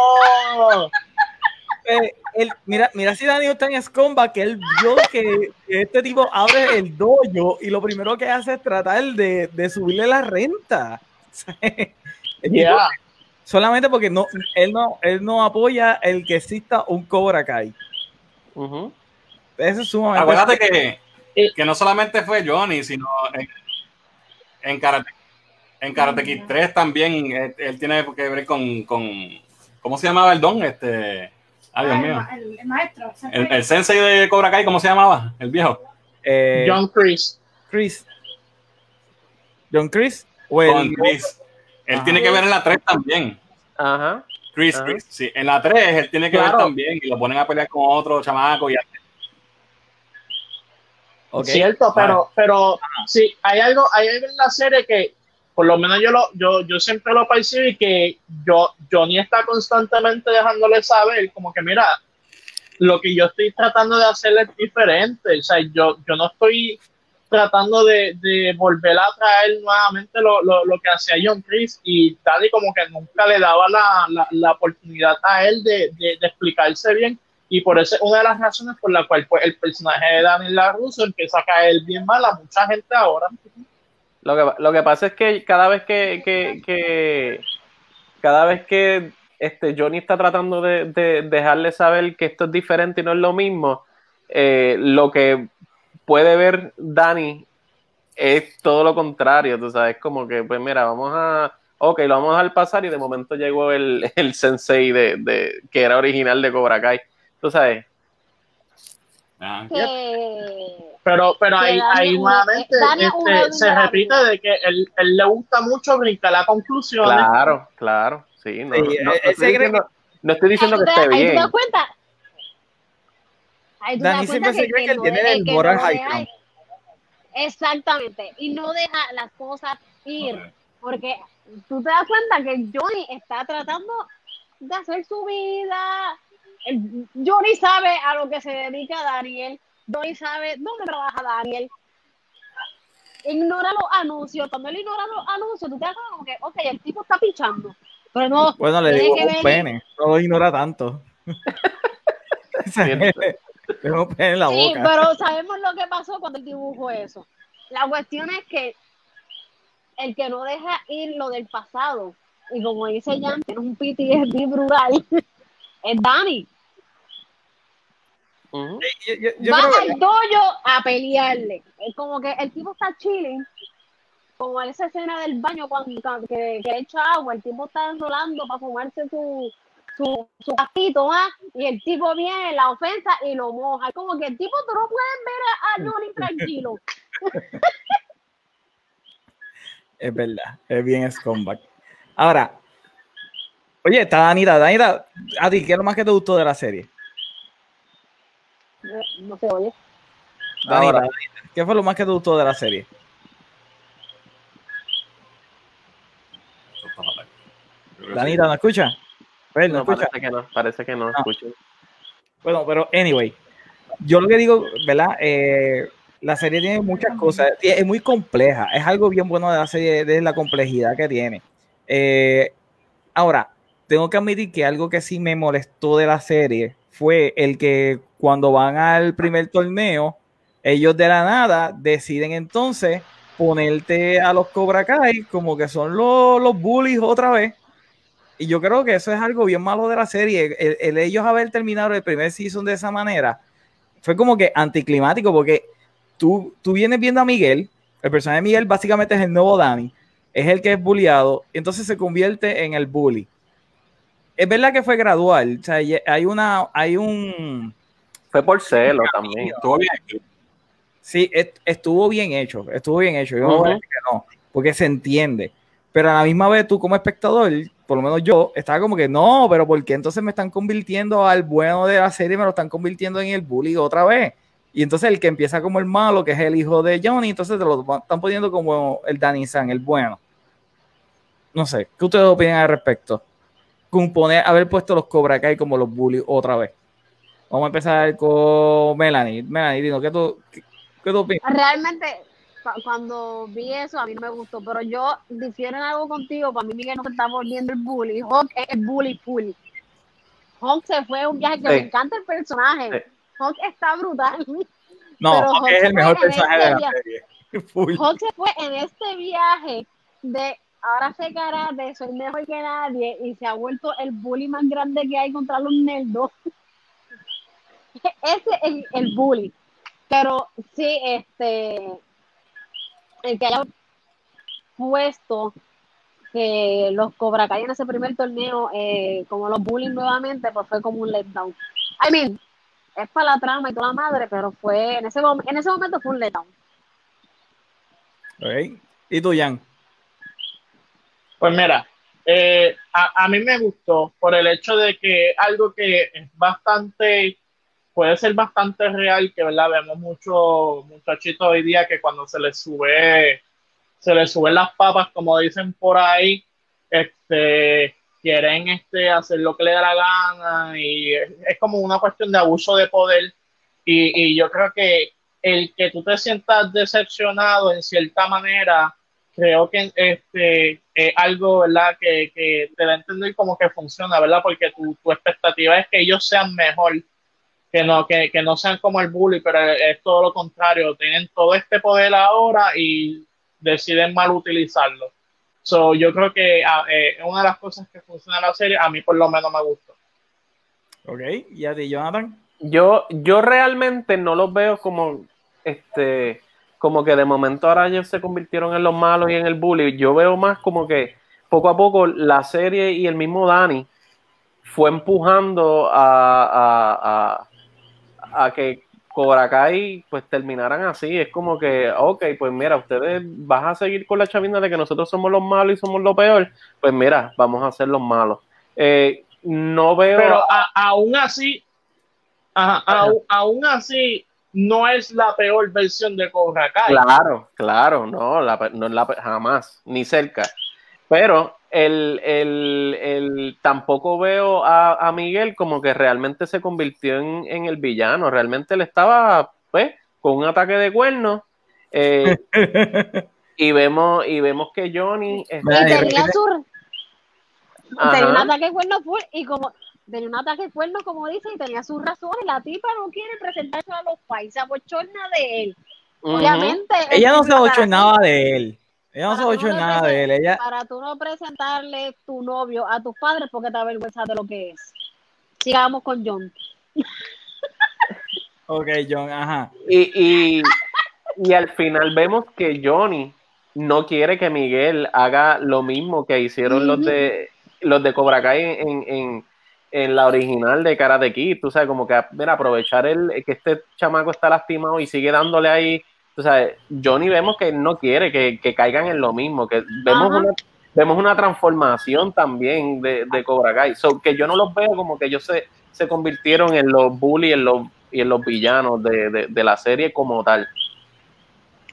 Eh, él- mira, mira si Dani está en Scomba, que él vio que, este tipo abre el dojo y lo primero que hace es tratar de, de subirle la renta. El Yeah. Solamente porque no, él no, él no apoya el que exista un Cobra Kai. Ujú. Eso es sumamente. Acuérdate que, Eh. que no solamente fue Johnny, sino en, en Karate, en Karate Kid 3 también él, él tiene que ver con, con. ¿Cómo se llamaba el don? Este. Ay, Dios Ah, el mío. El, el maestro. El, el sensei de Cobra Kai, ¿cómo se llamaba? El viejo. eh, John Chris. Chris. John Chris. O el- Con Chris. Él Ajá. tiene que ver en la 3 también. Ajá. Chris, Ajá. Chris, sí. En la 3 él tiene que Claro. ver también y lo ponen a pelear con otro chamaco y Cierto, pero, pero sí, hay algo, hay algo en la serie que por lo menos yo lo, yo, yo siempre lo percibí que yo, Johnny está constantemente dejándole saber como que mira, lo que yo estoy tratando de hacer es diferente. O sea, yo, yo no estoy tratando de, de volver a traer nuevamente lo, lo, lo que hacía John Chris y tal y como que nunca le daba la, la, la oportunidad a él de, de, de explicarse bien y por eso es una de las razones por la cual pues, el personaje de Daniel LaRusso empieza a caer bien mal a mucha gente ahora. Lo que, lo que pasa es que cada vez que, que, que- cada vez que este Johnny está tratando de, de dejarle saber que esto es diferente y no es lo mismo, eh, lo que puede ver Dani es todo lo contrario, tú sabes, como que, pues mira, vamos a, ok, lo vamos a dejar pasar y de momento llegó el, el sensei de, de, que era original de Cobra Kai, tú sabes, Ah, que Pero, pero Que ahí, ahí nuevamente este, se repite de que él, él le gusta mucho brincar a conclusiones. claro, claro, sí, no, Sí, no- no estoy diciendo, no estoy diciendo que ahí esté ahí bien, das cuenta. Ahí Dani das siempre cuenta se cree que él tiene el moral high. Exactamente. Y no deja las cosas ir. Porque tú te das cuenta que Johnny está tratando de hacer su vida. Johnny sabe a lo que se dedica Daniel. Johnny sabe dónde trabaja Daniel. Ignora los anuncios. Cuando él ignora los anuncios, tú te das como que, ok, el tipo está pichando. Pero no, Bueno, le digo que un pene. No lo ignora tanto. Un pene en la Sí, boca. pero sabemos lo que pasó cuando él dibujó eso. La cuestión es que el que no deja ir lo del pasado, y como dice Jan, tiene un PTSD brutal, es Dani. Ujú. Yo, yo- yo Va creo al dojo a pelearle. Es como que el tipo está chilling, como esa escena del baño cuando, cuando- que, que echa agua, el tipo está enrolando para fumarse su su, su castito, ¿ah? y el tipo viene, la ofensa y lo moja. Es como que el tipo, tú no puedes ver a, a Johnny tranquilo. Es verdad, es bien scumbag. Ahora, oye, está Danita. Danita, a ti, ¿qué es lo más que te gustó de la serie? No se oye. Danita, Ahora. Danita, ¿qué fue lo más que te gustó de la serie? Danita, ¿no escucha? Pues, ¿no, No, escucha? parece que no, parece que no, Ah. escucho. Bueno, pero anyway, yo lo que digo, ¿verdad? Eh, la serie tiene muchas cosas, es muy compleja, es algo bien bueno de la serie, de la complejidad que tiene. Eh, ahora, tengo que admitir que algo que sí me molestó de la serie fue el que cuando van al primer torneo, ellos de la nada deciden entonces ponerte a los Cobra Kai como que son los, los bullies otra vez. Y yo creo que eso es algo bien malo de la serie. El, el ellos haber terminado el primer season de esa manera fue como que anticlimático porque tú, tú vienes viendo a Miguel, el personaje de Miguel básicamente es el nuevo Danny, es el que es bulliado, entonces se convierte en el bully. Es verdad que fue gradual, o sea, hay una, hay un, Fue por celo también. Estuvo bien. sí, est- estuvo bien hecho, estuvo bien hecho, yo a decir que no, porque se entiende, pero a la misma vez tú como espectador, por lo menos yo, estaba como que no, pero ¿por qué entonces me están convirtiendo al bueno de la serie, me lo están convirtiendo en el bully otra vez? Y entonces el que empieza como el malo, que es el hijo de Johnny, entonces te lo están poniendo como el Danny San, el bueno. No sé, ¿qué ustedes opinan al respecto? Componer, haber puesto los Cobra Kai como los bullies otra vez? Vamos a empezar con Melanie. Melanie, dino, ¿qué tú, qué, tú opinas? Realmente, cuando vi eso, a mí no me gustó, pero yo difiero en algo contigo. Para mí, Miguel no se está volviendo el bully. Hawk es el bully bully. Hawk se fue a un viaje que me encanta el personaje. Hawk está brutal. No, Hawk es el mejor personaje de la este serie. Hawk se fue en este viaje de ahora sé karate, soy mejor que nadie y se ha vuelto el bully más grande que hay contra los nerdos. Ese es el, bully. Pero sí, este, el que haya puesto que los Cobra Kai en ese primer torneo, eh, como los bullying nuevamente, pues fue como un letdown. I mean, es para la trama y toda la madre, pero fue en ese, en ese momento fue un letdown. Okay. ¿Y tú, Jan? Pues mira, eh, a, a, mí me gustó por el hecho de que algo que es bastante puede ser bastante real, que verdad vemos muchos muchachitos hoy día que cuando se les sube, se les suben las papas, como dicen por ahí, este quieren este hacer lo que le da la gana y es, como una cuestión de abuso de poder. Y, y, yo creo que el que tú te sientas decepcionado en cierta manera creo que este es algo verdad que, que te da a entender como que funciona verdad porque tu, tu expectativa es que ellos sean mejor que no, que, que, no sean como el bully, pero es todo lo contrario, tienen todo este poder ahora y deciden mal utilizarlo. So, yo creo que ah, eh, una de las cosas que funciona en la serie, a mí por lo menos me gustó. Ok, ¿y a ti, Jonathan? Yo, yo realmente no los veo como este como que de momento ahora ellos se convirtieron en los malos y en el bully. Yo veo más como que poco a poco la serie y el mismo Dani fue empujando a a que Cobra Kai pues terminaran así. Es como que, ok, pues mira, ustedes van a seguir con la chavina de que nosotros somos los malos y somos lo peor. Pues mira, vamos a ser los malos. Eh, no veo. Pero aún así, aún así, no es la peor versión de Cobra Kai. Claro, claro, no, no es la, jamás, ni cerca. Pero el, el, el, tampoco veo a, Miguel como que realmente se convirtió en, el villano. Realmente él estaba, pues, con un ataque de cuernos. Eh, y vemos y vemos que Johnny tenía, tenía un ataque de cuernos y como tenía un ataque de cuernos como dice y tenía sus razones la tipa no quiere presentarse a los países bochorna de él obviamente ella no se bochornaba de él ella no se ha nada de él. Ella... Para tú no presentarle tu novio a tus padres porque te avergüenza de lo que es. Sigamos con John. ok, John, ajá. Y, y, al final vemos que Johnny no quiere que Miguel haga lo mismo que hicieron los de los de Cobra Kai en, en, en la original de Karate Kid. Tú sabes, como que mira, aprovechar el que este chamaco está lastimado y sigue dándole ahí o sea, Johnny vemos que no quiere que, caigan en lo mismo, que vemos una, vemos una transformación también de, de Cobra Kai, que yo no los veo como que ellos se, se convirtieron en los bullies en los, y en los villanos de, la serie como tal.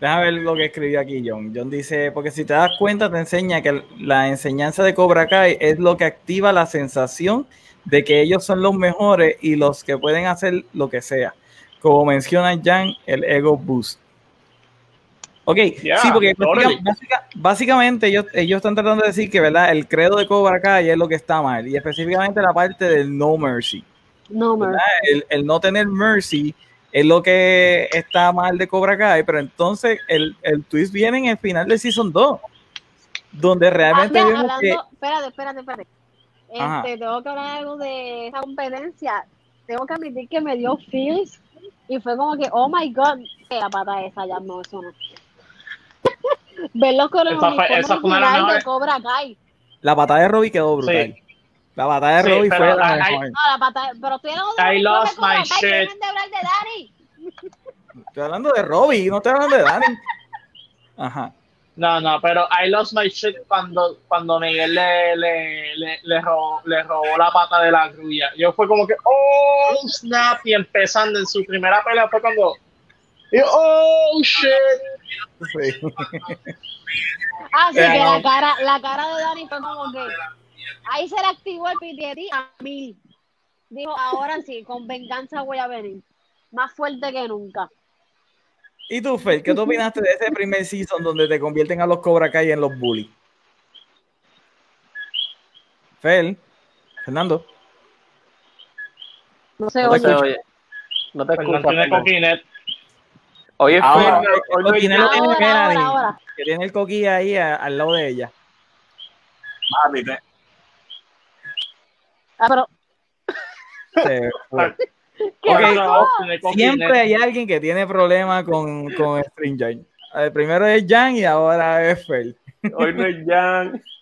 Déjame ver lo que escribió aquí John. John dice, porque si te das cuenta te enseña que la enseñanza de Cobra Kai es lo que activa la sensación de que ellos son los mejores y los que pueden hacer lo que sea. Como menciona Jan, el ego boost. Ok, sí, porque básicamente ellos, ellos están tratando de decir que ¿verdad? el credo de Cobra Kai es lo que está mal, y específicamente la parte del no mercy. No mercy. El, no tener mercy es lo que está mal de Cobra Kai, pero entonces el, el twist viene en el final de Season 2, donde realmente vemos que... Espérate, espérate, espérate. Este, tengo que hablar algo de esa competencia. Tengo que admitir que me dio feels y fue como que, oh my god, la pata esa ya no, eso no. Verlo con el esa fue, de Cobra Kai. La patada de Robbie quedó brutal. Sí. La patada de Robbie fue la, mejor. No, la patada, pero estoy hablando de I lost my shit. de hablar de Dani. Estoy hablando de Robbie, no estoy hablando de Dani. Ajá. No, no, pero I lost my shit cuando, cuando Miguel le, le, le, le, robó, le robó la pata de la grulla. Yo fue como que, oh, snap, y empezando en su primera pelea fue cuando, oh, shit, Así ah, que la cara, la cara de Dani fue como que. ahí se le activó el PTSD a mí. Dijo, ahora sí, con venganza voy a venir. Más fuerte que nunca. ¿Y tú, Fer, qué tú opinaste de ese primer season donde te convierten a los Cobra Kai en los bullies? Fel, Fernando. No se oye. oye. No te escucho. tiene coquinet. Oye, Ahora, Fer, el coquín lo tiene Ahora, Melanie, ahora, ahora. que tiene el coquí ahí a- al lado de ella. Mami, te- Ah, pero, Se fue. ¿qué Ok, pasó? Tiene coquinet. Siempre hay alguien que tiene problemas con, con Stranger. El primero es Jan y ahora es Fel. hoy no es Jan.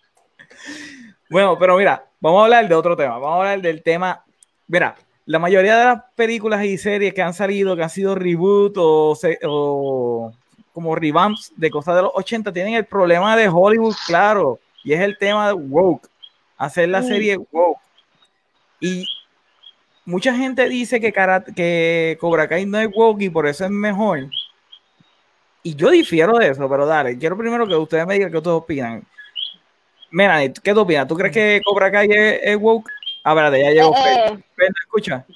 Bueno, pero mira, vamos a hablar de otro tema. Vamos a hablar del tema. Mira, la mayoría de las películas y series que han salido, que han sido reboot o, se- o como revamps de cosas de los 80, tienen el problema de Hollywood, claro, y es el tema de woke, hacer la Mm. serie woke. Y mucha gente dice que, Karate- que Cobra Kai no es woke y por eso es mejor. Y yo difiero de eso, pero dale, quiero primero que ustedes me digan qué ustedes opinan. Melanie, ¿qué tú opinas? ¿Tú crees que Cobra Kai es, es woke? Ah, espérate, ya llegó Eh, eh, Fer, ¿no escucha?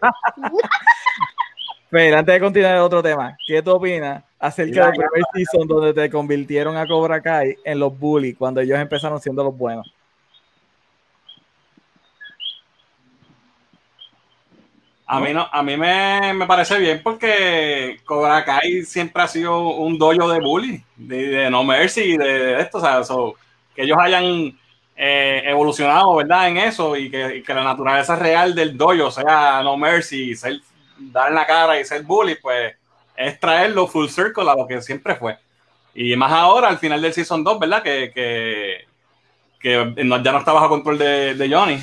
Fer, antes de continuar el otro tema, ¿qué tú opinas acerca del primer season donde te convirtieron a Cobra Kai en los bullies cuando ellos empezaron siendo los buenos? A mí, no, a mí me, me parece bien porque Cobra Kai siempre ha sido un dojo de bully, de, de No Mercy y de, de esto, o sea, so, que ellos hayan eh, evolucionado, ¿verdad? En eso y que, y que la naturaleza real del dojo sea No Mercy, ser, dar en la cara y ser bully, pues es traerlo full circle a lo que siempre fue. Y más ahora, al final del Season 2, ¿verdad? Que, que, que ya no está bajo control de, de Johnny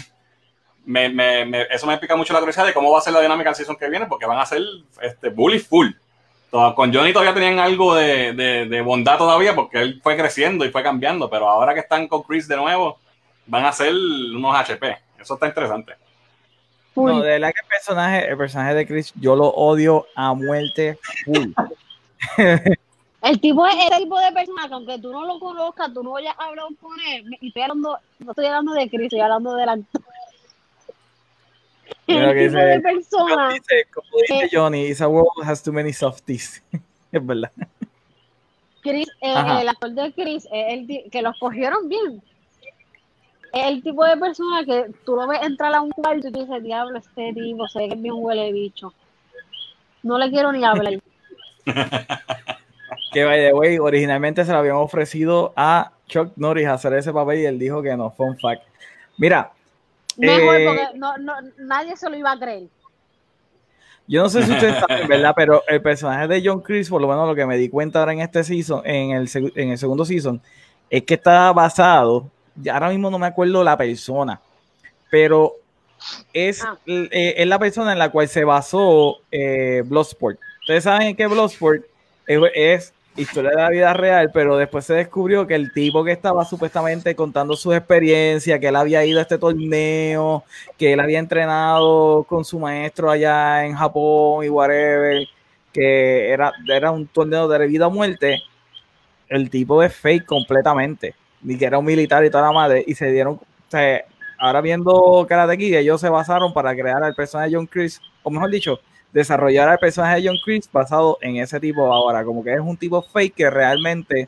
me, me, me- eso me pica mucho la curiosidad de cómo va a ser la dinámica del season que viene, porque van a ser este, bully full. Todo- con Johnny todavía tenían algo de, de- de bondad todavía, porque él fue creciendo y fue cambiando, pero ahora que están con Chris de nuevo, van a ser unos HP. Eso está interesante. No, de verdad que el personaje, el personaje de Chris, yo lo odio a muerte full. El tipo es ese tipo de persona que aunque tú no lo conozcas, tú no hayas hablado con él, y estoy hablando, no estoy hablando de Chris, estoy hablando del actor. Mira El que dice- de persona Dice, como dice Johnny, Isa world has too many softies. es verdad. Chris, eh, el actor de Chris, es el que los cogieron bien. Es el tipo de persona que tú lo ves entrar a un cuarto y tú dices, diablo, este tipo se ve que es bien huele bicho. No le quiero ni hablar. Que by the way, originalmente se lo habían ofrecido a Chuck Norris hacer ese papel y él dijo que no. Fun fact. Mira, Mejor Eh, porque no, no, nadie se lo iba a creer. Yo no sé si ustedes saben, ¿verdad? Pero el personaje de John Chris, por lo menos lo que me di cuenta ahora en este season, en el, seg- en el segundo season, es que está basado, ya ahora mismo no me acuerdo la persona, pero es, Ah. eh, es la persona en la cual se basó eh, Bloodsport. Ustedes saben que Bloodsport es, es historia de la vida real, pero después se descubrió que el tipo que estaba supuestamente contando sus experiencias, que él había ido a este torneo, que él había entrenado con su maestro allá en Japón y whatever, que era, era un torneo de vida o muerte, el tipo es fake completamente, ni que era un militar y toda la madre, y se dieron, o sea, ahora viendo Karate Kid, ellos se basaron para crear al personaje de John Chris, o mejor dicho, desarrollar al personaje de John Chris basado en ese tipo ahora, como que es un tipo fake que realmente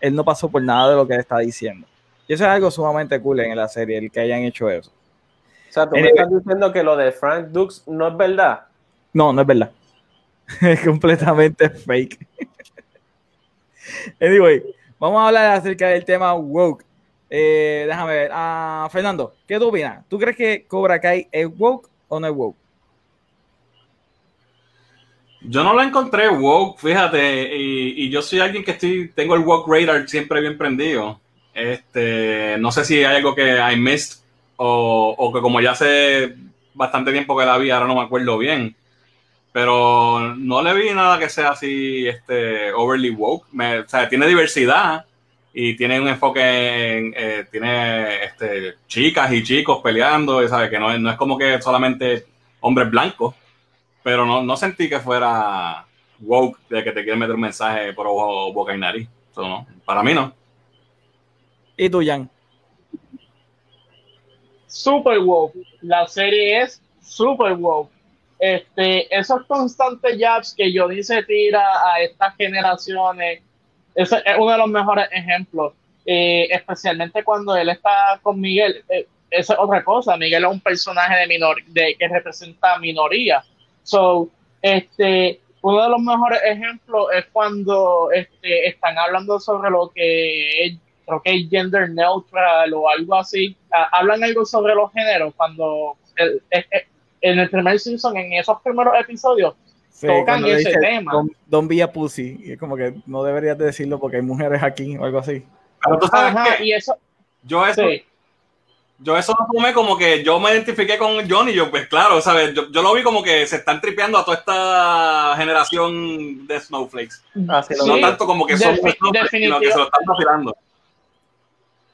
él no pasó por nada de lo que él está diciendo. Y eso es algo sumamente cool en la serie, el que hayan hecho eso. O sea, tú me estás diciendo que lo de Frank Dux no es verdad. No, no es verdad. es completamente fake. anyway, vamos a hablar acerca del tema woke. Eh, déjame ver. Ah, Fernando, ¿qué tú opinas? ¿Tú crees que Cobra Kai es woke o no es woke? Yo no lo encontré woke, fíjate, y, y yo soy alguien que estoy, tengo el woke radar siempre bien prendido. Este, no sé si hay algo que I missed o, o que como ya hace bastante tiempo que la vi, ahora no me acuerdo bien. Pero no le vi nada que sea así, este, overly woke. Me- o sea, tiene diversidad y tiene un enfoque en, eh, tiene, este, chicas y chicos peleando, y sabe que no no es como que solamente hombres blancos pero no, no sentí que fuera woke de que te quieren meter un mensaje por ojo, boca y nariz. No, para mí no. ¿Y tú, Jan? Super wow. La serie es super wow. Este, esos constantes jabs que Johnny se tira a estas generaciones, ese es uno de los mejores ejemplos. Eh, especialmente cuando él está con Miguel. Eh, esa es otra cosa. Miguel es un personaje de minor, de, que representa minoría. So, este, uno de los mejores ejemplos es cuando este, están hablando sobre lo que es, creo que es gender neutral o algo así. Ah, hablan algo sobre los géneros cuando en el primer season, en esos primeros episodios, tocan ese tema. Don, don Pussy, y es como que no deberías decirlo porque hay mujeres aquí o algo así. Pero tú sabes que y eso, yo eso, yo eso lo tomé como que yo me identifiqué con Johnny, yo pues claro, ¿sabes? Yo, yo, lo vi como que se están tripeando a toda esta generación de snowflakes. Así, no tanto como que son snowflakes, sino que se lo están vacilando.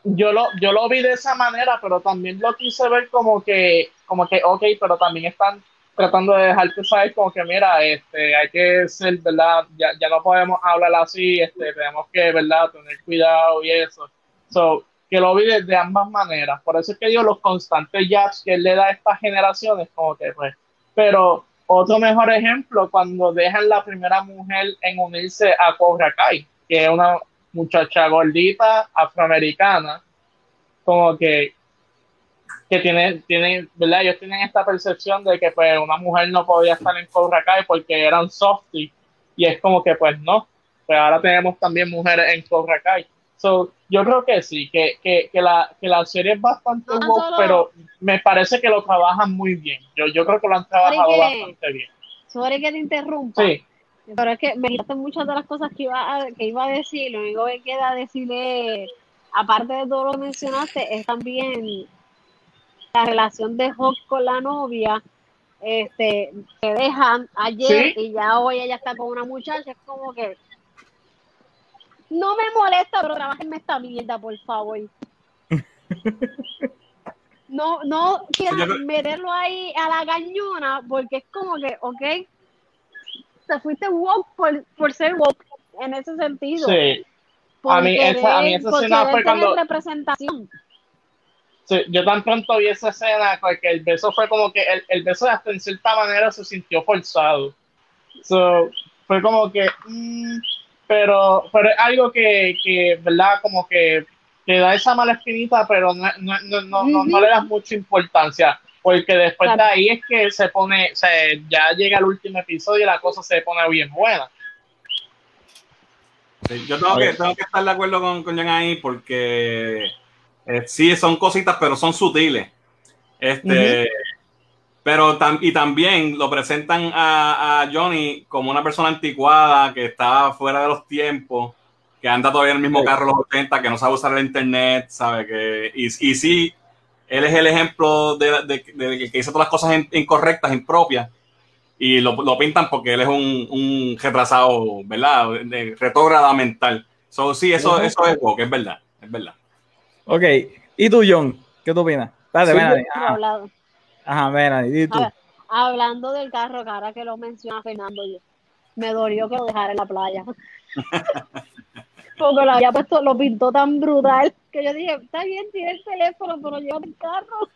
Yo lo, yo lo vi de esa manera, pero también lo quise ver como que, como que, ok, pero también están tratando de dejarte saber como que mira, este, hay que ser, ¿verdad? Ya, ya no podemos hablar así, este, tenemos que, ¿verdad? Tener cuidado y eso. So, que lo vi de, ambas maneras. Por eso es que digo los constantes jabs que él le da a estas generaciones, como que pues. Pero otro mejor ejemplo, cuando dejan la primera mujer en unirse a Cobra Kai, que es una muchacha gordita afroamericana, como que que tiene, tiene, ¿verdad? Ellos tienen esta percepción de que pues una mujer no podía estar en Cobra Kai porque eran softy y es como que pues no, pues ahora tenemos también mujeres en Cobra Kai. So, yo creo que sí, que, que, que, la, que la serie es bastante no, pero me parece que lo trabajan muy bien. Yo, yo creo que lo han trabajado bastante bien. Sorry que te interrumpa. Sí. Pero es que me quitaste muchas de las cosas que iba a, que iba a decir. Lo único que queda decirle, aparte de todo lo que mencionaste, es también la relación de Hawk con la novia. Este, se dejan ayer y ya hoy ella está con una muchacha. Es como que no me molesta, pero trabajenme esta mierda, por favor. No, no quiero meterlo ahí a la cañona, porque es como que, ok, te fuiste woke por, por ser woke en ese sentido. Sí. A mí, esa, a mí esa escena fue cuando. Representación. Sí, yo tan pronto vi esa escena que el beso fue como que el, el beso hasta en cierta manera se sintió forzado. So, fue como que. Mm, pero, pero es algo que, que, ¿verdad? Como que te da esa mala espinita, pero no, no, no, no, no le das mucha importancia, porque después de ahí es que se pone, o sea, ya llega el último episodio y la cosa se pone bien buena. yo tengo que, tengo que estar de acuerdo con, con Jan ahí, porque eh, sí son cositas, pero son sutiles. Este, pero y también lo presentan a, Johnny como una persona anticuada que está fuera de los tiempos, que anda todavía en el mismo carro los 80, que no sabe usar el internet, sabe que y, y sí, él es el ejemplo de, que hizo todas las cosas incorrectas, impropias, y lo, pintan porque él es un, un retrasado, ¿verdad? De retrógrada mental. So, sí, eso, eso es es verdad, es verdad. Ok, ¿y tú, John? ¿Qué tú opinas? Espérate, Ajá, mira, y tú. hablando del carro, cara que lo menciona Fernando, yo, me dolió que lo dejara en la playa. Porque lo había puesto, lo pintó tan brutal que yo dije, está bien, tiene el teléfono, pero lleva el carro.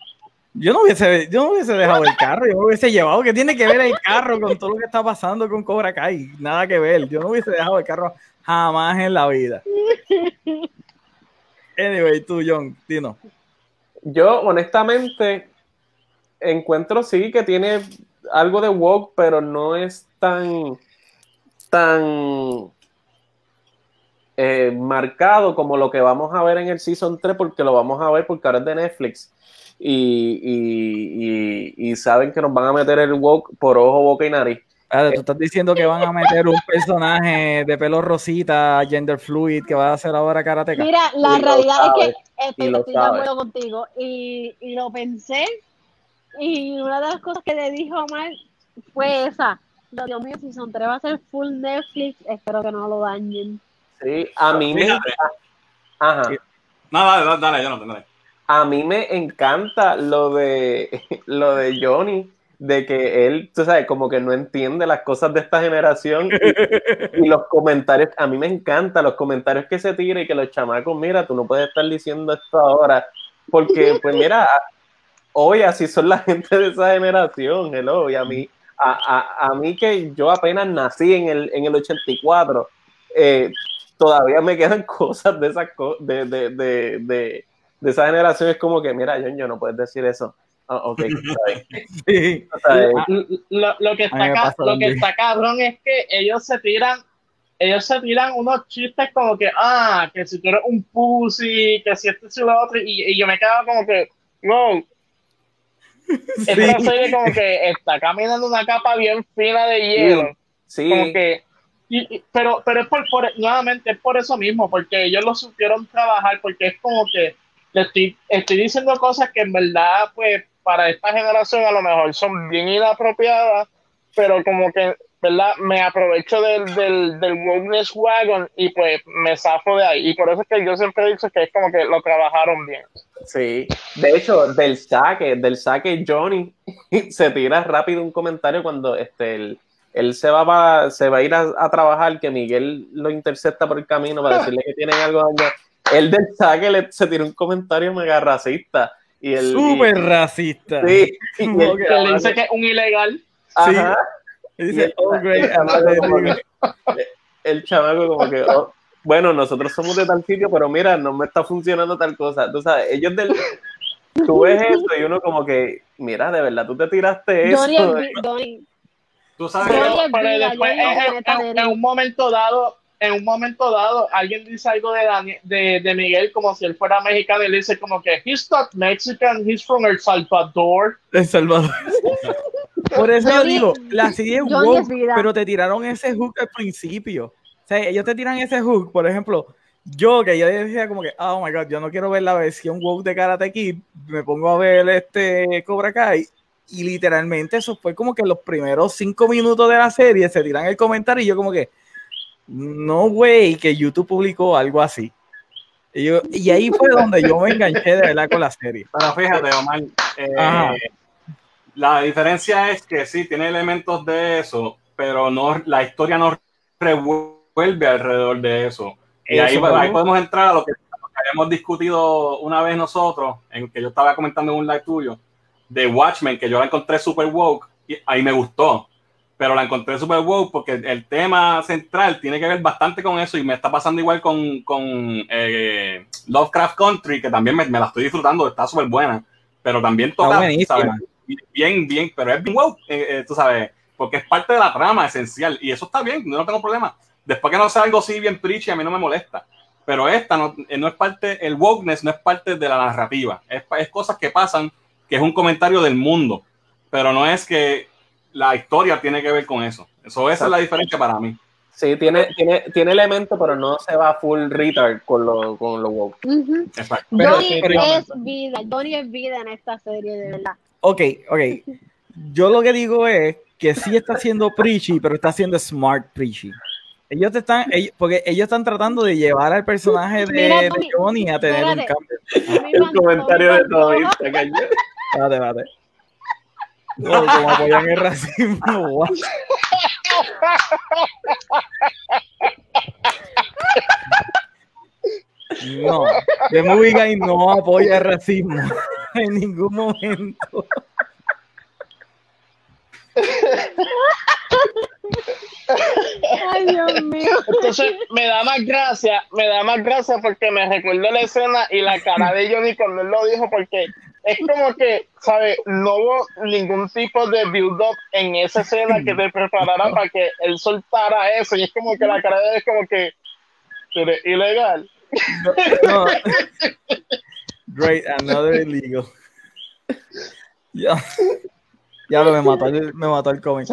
Yo no hubiese, yo no hubiese dejado el carro, yo me hubiese llevado. ¿Qué tiene que ver el carro con todo lo que está pasando con Cobra Kai? Nada que ver. Yo no hubiese dejado el carro jamás en la vida. Anyway, tú, John, Tino. Yo, honestamente, encuentro sí que tiene algo de woke, pero no es tan, tan eh, marcado como lo que vamos a ver en el Season 3, porque lo vamos a ver porque ahora es de Netflix. Y, y, y, saben que nos van a meter el woke por ojo, boca y nariz. Ah, tú estás diciendo que van a meter un personaje de pelo rosita, gender fluid, que va a hacer ahora karateka. Mira, la realidad es que estoy, estoy de acuerdo contigo. Y, y lo pensé y una de las cosas que le dijo Omar fue esa. Dios mío, si son tres va a ser full Netflix, espero que no lo dañen. Sí, a mí me. Ajá. No, dale, dale, yo no, dale. A mí me encanta lo de lo de Johnny, de que él, tú sabes, como que no entiende las cosas de esta generación y, los comentarios, a mí me encanta los comentarios que se tira y que los chamacos, mira, tú no puedes estar diciendo esto ahora, porque pues mira, hoy así son la gente de esa generación, hello, y a mí, a, a, mí que yo apenas nací en el, en el 84, eh, todavía me quedan cosas de esas de, de, de, de, de esa generación, es como que, mira, yo, yo no puedes decir eso Oh, okay. sí. lo, lo, que está lo que está cabrón es que ellos se tiran ellos se tiran unos chistes como que ah que si tú eres un pussy que si este es lo otro y, y, yo me quedo como que wow sí. esta serie como que está caminando una capa bien fina de hielo sí. como que y, pero pero es por, por nuevamente es por eso mismo porque ellos lo supieron trabajar porque es como que le estoy, estoy diciendo cosas que en verdad pues para esta generación a lo mejor son bien inapropiadas, pero como que, ¿verdad? Me aprovecho del, del, del wokeness wagon y pues me zafo de ahí. Y por eso es que yo siempre he dicho que es como que lo trabajaron bien. Sí, de hecho, del saque, del saque Johnny se tira rápido un comentario cuando este, él, se, va se va a ir a, trabajar, que Miguel lo intercepta por el camino para decirle que tienen algo. Él del saque le, se tira un comentario mega racista y el, Súper racista. Sí. Y le dice que es un ilegal. Ajá. Sí. Y dice, el, oh, great. el chamaco como que, oh, bueno, nosotros somos de tal sitio, pero mira, no me está funcionando tal cosa. Tú sabes, ellos del... Tú ves eso y uno como que, mira, de verdad, tú te tiraste eso. Tú sabes, pero, pero después, en, en un momento dado, en un momento dado alguien dice algo de, de, de, Miguel como si él fuera mexicano y le dice como que he's not Mexican, he's from El Salvador. El Salvador. Por eso yo digo, la serie es pero te tiraron ese hook al principio. O sea, ellos te tiran ese hook, por ejemplo, yo que yo decía como que, oh my god, yo no quiero ver la versión woke de Karate Kid, me pongo a ver este Cobra Kai y literalmente eso fue como que los primeros cinco minutos de la serie se tiran el comentario y yo como que, no, güey, que YouTube publicó algo así. Y, y, ahí fue donde yo me enganché de verdad con la serie. Pero fíjate, Omar, eh, la diferencia es que sí, tiene elementos de eso, pero no, la historia no revuelve alrededor de eso. Y ahí, podemos entrar a lo que, habíamos discutido una vez nosotros, en que yo estaba comentando en un live tuyo, de Watchmen, que yo la encontré super woke, y ahí me gustó. Pero la encontré super wow porque el tema central tiene que ver bastante con eso y me está pasando igual con, con eh, Lovecraft Country, que también me, la estoy disfrutando, está súper buena, pero también toca, bien, bien, pero es bien wow, eh, eh, tú sabes, porque es parte de la trama esencial y eso está bien, no tengo problema. Después que no sea algo así bien preachy, a mí no me molesta. Pero esta no, no es parte, el wokeness no es parte de la narrativa, es, es cosas que pasan, que es un comentario del mundo, pero no es que la historia tiene que ver con eso. Eso esa es la diferencia para mí. Sí, tiene, tiene, tiene elementos, pero no se va full retard con lo, con lo woke. Exacto. Johnny es vida, Johnny es vida en esta serie, de verdad. Ok, ok. Yo lo que digo es que sí está siendo preachy, pero está siendo smart preachy. Ellos están, porque ellos están tratando de llevar al personaje de, Johnny a tener un cambio. El comentario de Tony. Espérate, espérate. No, como apoyan el racismo. No, The Movie Guy no apoya el racismo en ningún momento. Ay, Dios mío. Entonces me da más gracia, me da más gracia porque me recuerdo la escena y la cara de Johnny cuando él lo dijo porque es como que, ¿sabes? No hubo ningún tipo de build-up en esa escena que te preparara para que él soltara eso. Y es como que la cara de él es como que, eres ilegal. No, Great, another illegal. Ya, ya me mató, me mató el cómic.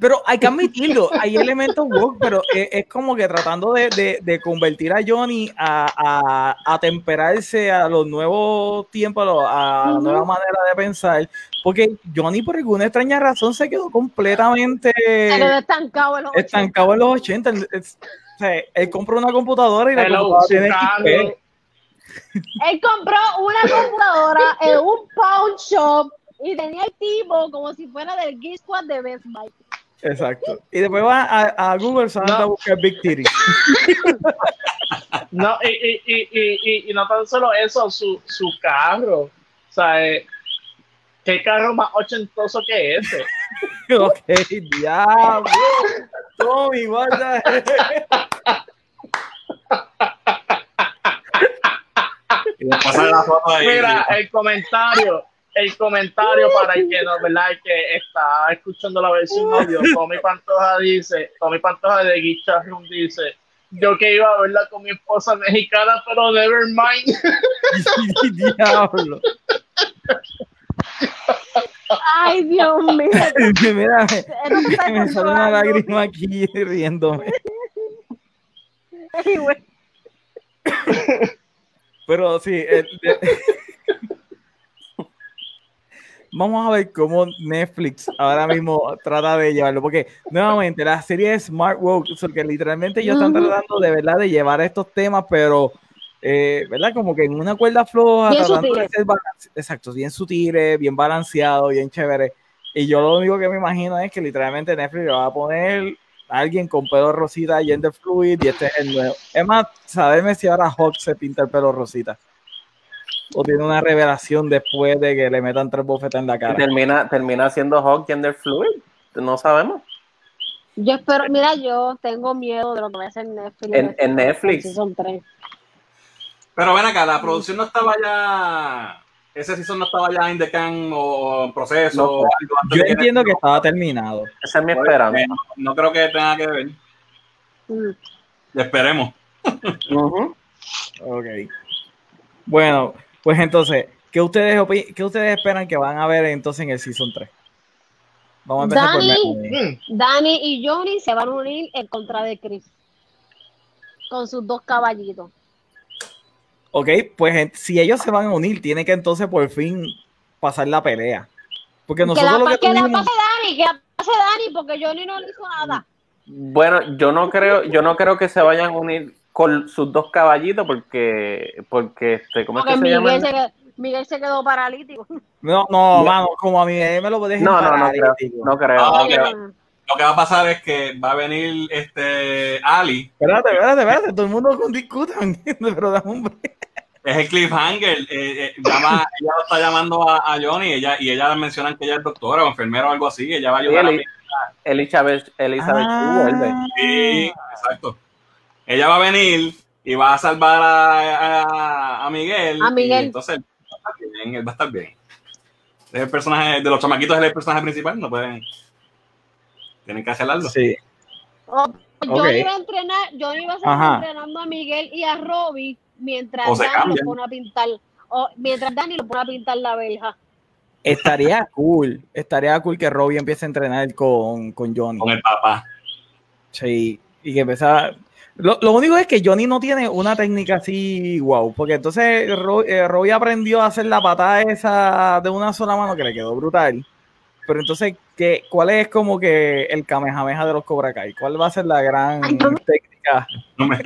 Pero hay que admitirlo, hay elementos woke, pero es, como que tratando de, convertir a Johnny a, a, temperarse a los nuevos tiempos, a la nueva manera de pensar, porque Johnny por alguna extraña razón se quedó completamente estancado en los 80. Estancado en los 80. Él, compró una computadora y la computadora tiene Él compró una computadora en un pawn shop y tenía el tipo como si fuera del Geek Squad de Best Buy. Exacto. Y después va a, a Google se no. a buscar Big Titty. no, y, y, y, y, no tan solo eso, su, su carro. O sea, eh, ¿qué carro más ochentoso que ese? ok, diablo. Tommy, guarda. Mira, el comentario, el comentario para el que no, ¿verdad? El que está escuchando la versión audio, Tommy Pantoja dice, Tommy Pantoja de Room dice, yo que iba a verla con mi esposa mexicana, pero never mind. Diablo. Ay, Dios mío. Mira, me, me sale una lágrima aquí riéndome. Pero sí, el, el, vamos a ver cómo Netflix ahora mismo trata de llevarlo, porque nuevamente la serie es Smart Woke, que literalmente ellos están tratando de verdad de llevar estos temas, pero eh, ¿verdad? Como que en una cuerda floja, bien tratando de ser exacto, bien sutiles, bien balanceado, bien chévere. Y yo lo único que me imagino es que literalmente Netflix le va a poner alguien con pelo rosita, gender fluid, y este es el nuevo. Es más, saberme si ahora Hawk se pinta el pelo rosita o tiene una revelación después de que le metan tres bofetas en la cara. Termina, termina siendo Hawk gender fluid, no sabemos. Yo espero, mira, yo tengo miedo de lo que va a hacer Netflix. En, en Netflix. Son tres. Pero ven acá, la producción no estaba ya. Ese season no estaba ya en the can o en proceso. No, o algo yo entiendo que estaba terminado. Esa es mi esperanza. No, no, creo que tenga que ver. Mm. Esperemos. Uh -huh. Ok. Bueno, pues entonces, ¿qué ustedes, ¿qué ustedes esperan que van a ver entonces en el Season 3? Vamos a empezar Dani, por Dani y Johnny se van a unir en contra de Chris. Con sus dos caballitos. Ok, pues si ellos se van a unir, tiene que entonces por fin pasar la pelea. Porque nosotros que la, lo que, que tuvimos... la pase Dani, que la pase Dani, porque Johnny no le hizo nada. Bueno, yo no creo, yo no creo que se vayan a unir con sus dos caballitos porque porque este ¿cómo porque es que Miguel, se llama? se quedó, Miguel se quedó paralítico. No, no, mano, como a mí me lo dejen No, no, no creo, no creo. No, no creo. Lo que va a pasar es que va a venir este Ali, Espérate, espérate, espérate, todo el mundo discuta, pero dame un es el cliffhanger, eh, eh, llama, ella lo está llamando a, a Johnny ella, y ella mencionan que ella es doctora o enfermera o algo así, ella va a ayudar a Eli- Elizabeth, Elizabeth Ah. vuelve. Sí, exacto. Ella va a venir y va a salvar a, a, a Miguel. A Miguel. Y entonces él va a estar bien, él va a estar bien. Es el personaje de los chamaquitos, es el personaje principal, no pueden. Tienen que hacerlo. Sí. Oh, Johnny Ok. iba a entrenar, Johnny iba a Ajá. entrenando a Miguel y a Robbie mientras Dani lo pone a pintar. O mientras Dani lo pone a pintar la verja. Estaría cool, estaría cool que Robbie empiece a entrenar con, con Johnny. Con el papá. Sí, y que empezara. Lo, lo único es que Johnny no tiene una técnica así, wow, porque entonces Ro- eh, Robbie aprendió a hacer la patada esa de una sola mano que le quedó brutal. Pero entonces, ¿qué, ¿cuál es como que el Kamehameha de los Cobra Kai? ¿Cuál va a ser la gran Ay, no me- técnica? No me-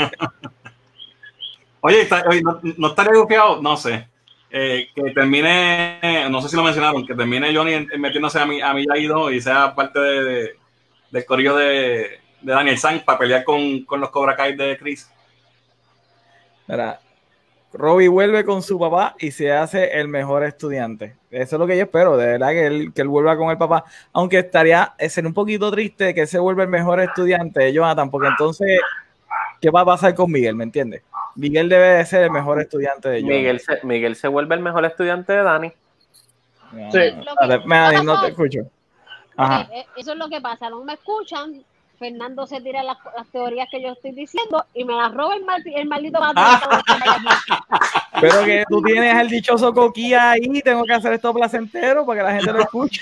oye, está- oye, ¿no, no estaría bufiado? No sé. Eh, que termine, no sé si lo mencionaron, que termine Johnny en- en metiéndose a mi, a mi y sea parte de, de- del corillo de, de Daniel San para pelear con, con los Cobra Kai de Chris. Mira, Robbie vuelve con su papá y se hace el mejor estudiante. Eso es lo que yo espero, de verdad, que él, que él vuelva con el papá. Aunque estaría, sería un poquito triste que se vuelva el mejor estudiante de Jonathan, porque entonces, ¿qué va a pasar con Miguel? ¿Me entiendes? Miguel debe de ser el mejor estudiante de Jonathan. Miguel se, Miguel se vuelve el mejor estudiante de Dani. No, Sí. no, Melanie, no te escucho. Ajá. Eh, Eso es lo que pasa, no me escuchan. Fernando se tira las, las teorías que yo estoy diciendo y me las roba el, maldi- el maldito. Pero que tú tienes el dichoso coquilla ahí, tengo que hacer esto placentero para que la gente lo escuche.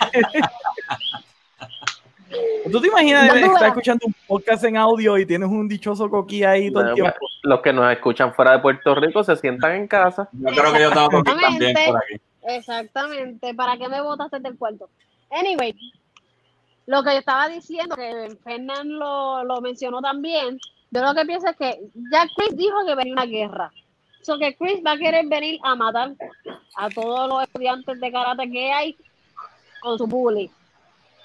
¿Tú te imaginas No, no, estar escuchando un podcast en audio y tienes un dichoso coquilla ahí todo el tiempo? Los que nos escuchan fuera de Puerto Rico se sientan en casa. Yo creo que yo que también por aquí. Exactamente. ¿Para qué me botaste del cuarto? Anyway, lo que yo estaba diciendo, que Fernán lo, lo mencionó también, yo lo que pienso es que ya Chris dijo que venía una guerra. So que Chris va a querer venir a matar a todos los estudiantes de karate que hay con su bully.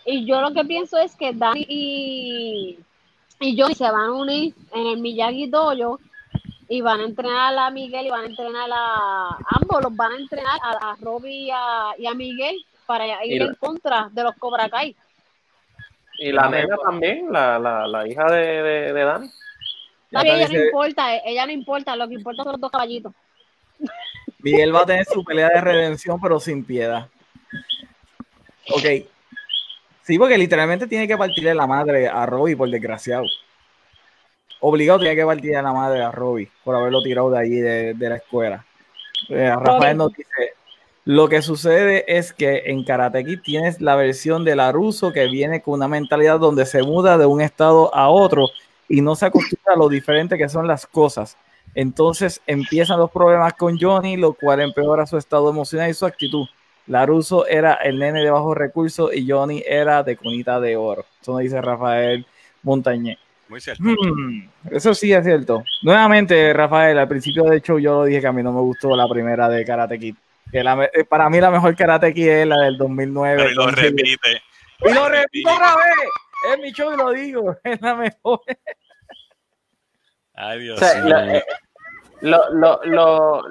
Y yo lo que pienso es que Dani y, y Johnny se van a unir en el Miyagi Dojo y van a entrenar a Miguel y van a entrenar a ambos, los van a entrenar a, a Robbie y a, y a Miguel para ir en contra de los Cobra Kai. Y la nena también, la, la, la hija de, de, de Dani. ella no importa, ella no importa, lo que importa son los dos caballitos. Miguel va a tener su pelea de redención, pero sin piedad. Ok. Sí, porque literalmente tiene que partirle la madre a Robbie, por desgraciado. Obligado tiene que partirle la madre a Robbie por haberlo tirado de allí, de, de la escuela. Eh, Rafael nos dice, lo que sucede es que en Karate Kid tienes la versión de Laruso que viene con una mentalidad donde se muda de un estado a otro y no se acostumbra a lo diferente que son las cosas. Entonces empiezan los problemas con Johnny, lo cual empeora su estado emocional y su actitud. Laruso era el nene de bajos recursos y Johnny era de cunita de oro. Eso nos dice Rafael Montañé. Muy cierto. Hmm, eso sí es cierto. Nuevamente, Rafael, al principio de hecho yo lo dije que a mí no me gustó la primera de Karate Kid. Eh, para mí la mejor Karate Kid es la del 2009. Pero y lo repite. Y lo repito otra vez. Es mi show y lo digo. Es la mejor. Ay, Dios mío. lo, lo, lo,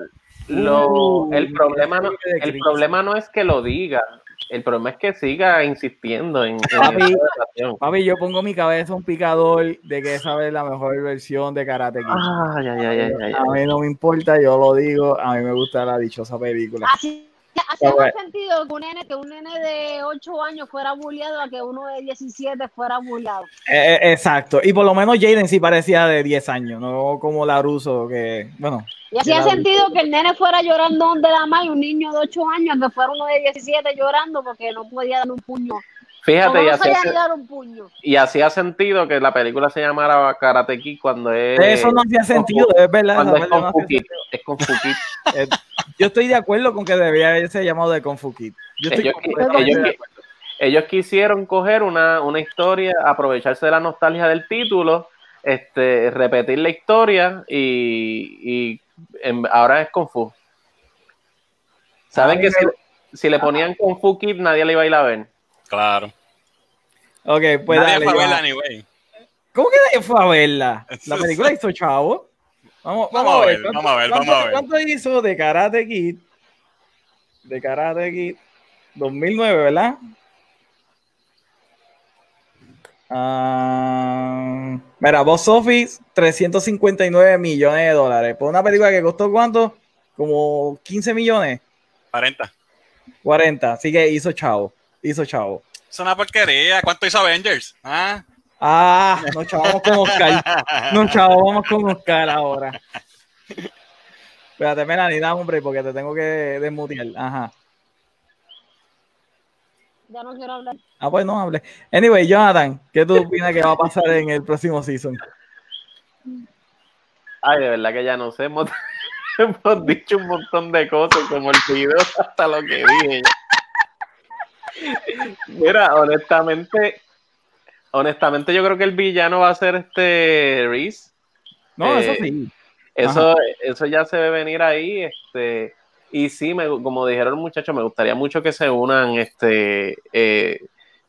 lo, uh, el, problema no, el problema no es que lo diga, el problema es que siga insistiendo en, en papi, yo pongo mi cabeza un picador de que esa es la mejor versión de Karate Kid. a mí no me importa, yo lo digo, a mí me gusta la dichosa película. Así, hace más sentido que un, nene, que un nene de 8 años fuera bulleado a que uno de 17 fuera bulleado. Eh, eh, exacto, y por lo menos Jaden sí parecía de 10 años, no como la Russo, que, bueno, y hacía sentido que el nene fuera llorando donde la madre, un niño de 8 años, que fuera uno de 17 llorando porque no podía dar un puño. Fíjate, y, puño. y hacía sentido que la película se llamara Karate Kid cuando es. Eso no hacía sentido, es verdad. es, con Fukit, es con Fukit. Eh, yo estoy de acuerdo con que debería haberse llamado de. Yo estoy ellos, ellos, quisieron coger una, una historia, aprovecharse de la nostalgia del título, este, repetir la historia y, y ahora es Kung Fu. Saben que si, le ponían Kung Fu Kid, nadie le iba a ir a ver. Claro. Ok, pues nadie fue a verla anyway. ¿Cómo que nadie fue a verla? La película hizo chavo. Vamos, vamos, a ver, vamos a ver, vamos a ver. ¿Cuánto hizo de Karate Kid? De Karate Kid 2009, ¿verdad? Uh, mira, Box Office, 359 millones de dólares. Por una película que costó cuánto? Como 15 millones. 40. 40. Así que hizo chavo. Hizo chavo. Es una porquería. ¿Cuánto hizo Avengers? Ah, ah nos chavamos con Oscar. Nos chavamos con Oscar ahora. Espérate, Melanie, dame break porque te tengo que desmutear. Ajá. Ya no quiero hablar. Ah, pues no hable. Anyway, Jonathan, ¿qué tú opinas que va a pasar en el próximo season? Ay, de verdad que ya no sé. Hemos, dicho un montón de cosas, como el video hasta lo que dije. Mira, honestamente, honestamente yo creo que el villano va a ser este Reese. No, eso eh, sí. Eso, eso ya se ve venir ahí. Este, y sí, me, como dijeron muchachos, me gustaría mucho que se unan este eh,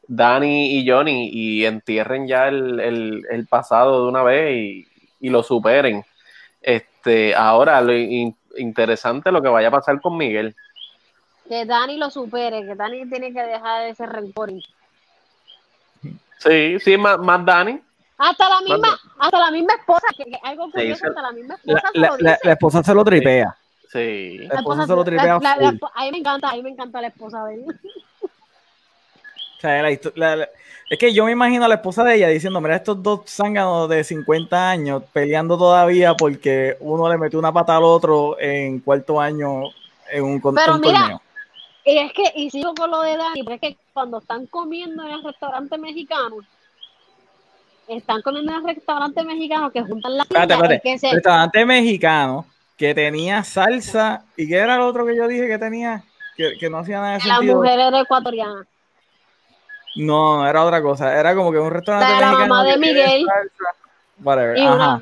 Dani y Johnny y entierren ya el, pasado de una vez y, lo superen. Este, ahora, lo interesante lo que vaya a pasar con Miguel. Que Dani lo supere, que Dani tiene que dejar ese rencor. Sí, sí, más, más Dani. Hasta la misma, hasta la misma esposa, que, algo curioso, hasta la misma esposa. La, la esposa se lo tripea. Sí. La esposa, se lo tripea A mí me encanta, a mí me encanta la esposa de él. O sea, es que yo me imagino a la esposa de ella diciendo, mira, estos dos zánganos de 50 años peleando todavía porque uno le metió una pata al otro en cuarto año en un, Pero mira, Y es que, y sigo con lo de Dani, porque es que cuando están comiendo en el restaurante mexicano, están comiendo en el restaurante mexicano que juntan las espérate, espérate. Restaurante mexicano que tenía salsa. ¿Y qué era lo otro que yo dije que tenía? Que, que no hacía nada de sentido. La mujer era ecuatoriana. No, era otra cosa. Era como que un restaurante la mexicano. La mamá de Miguel. Whatever. Ajá.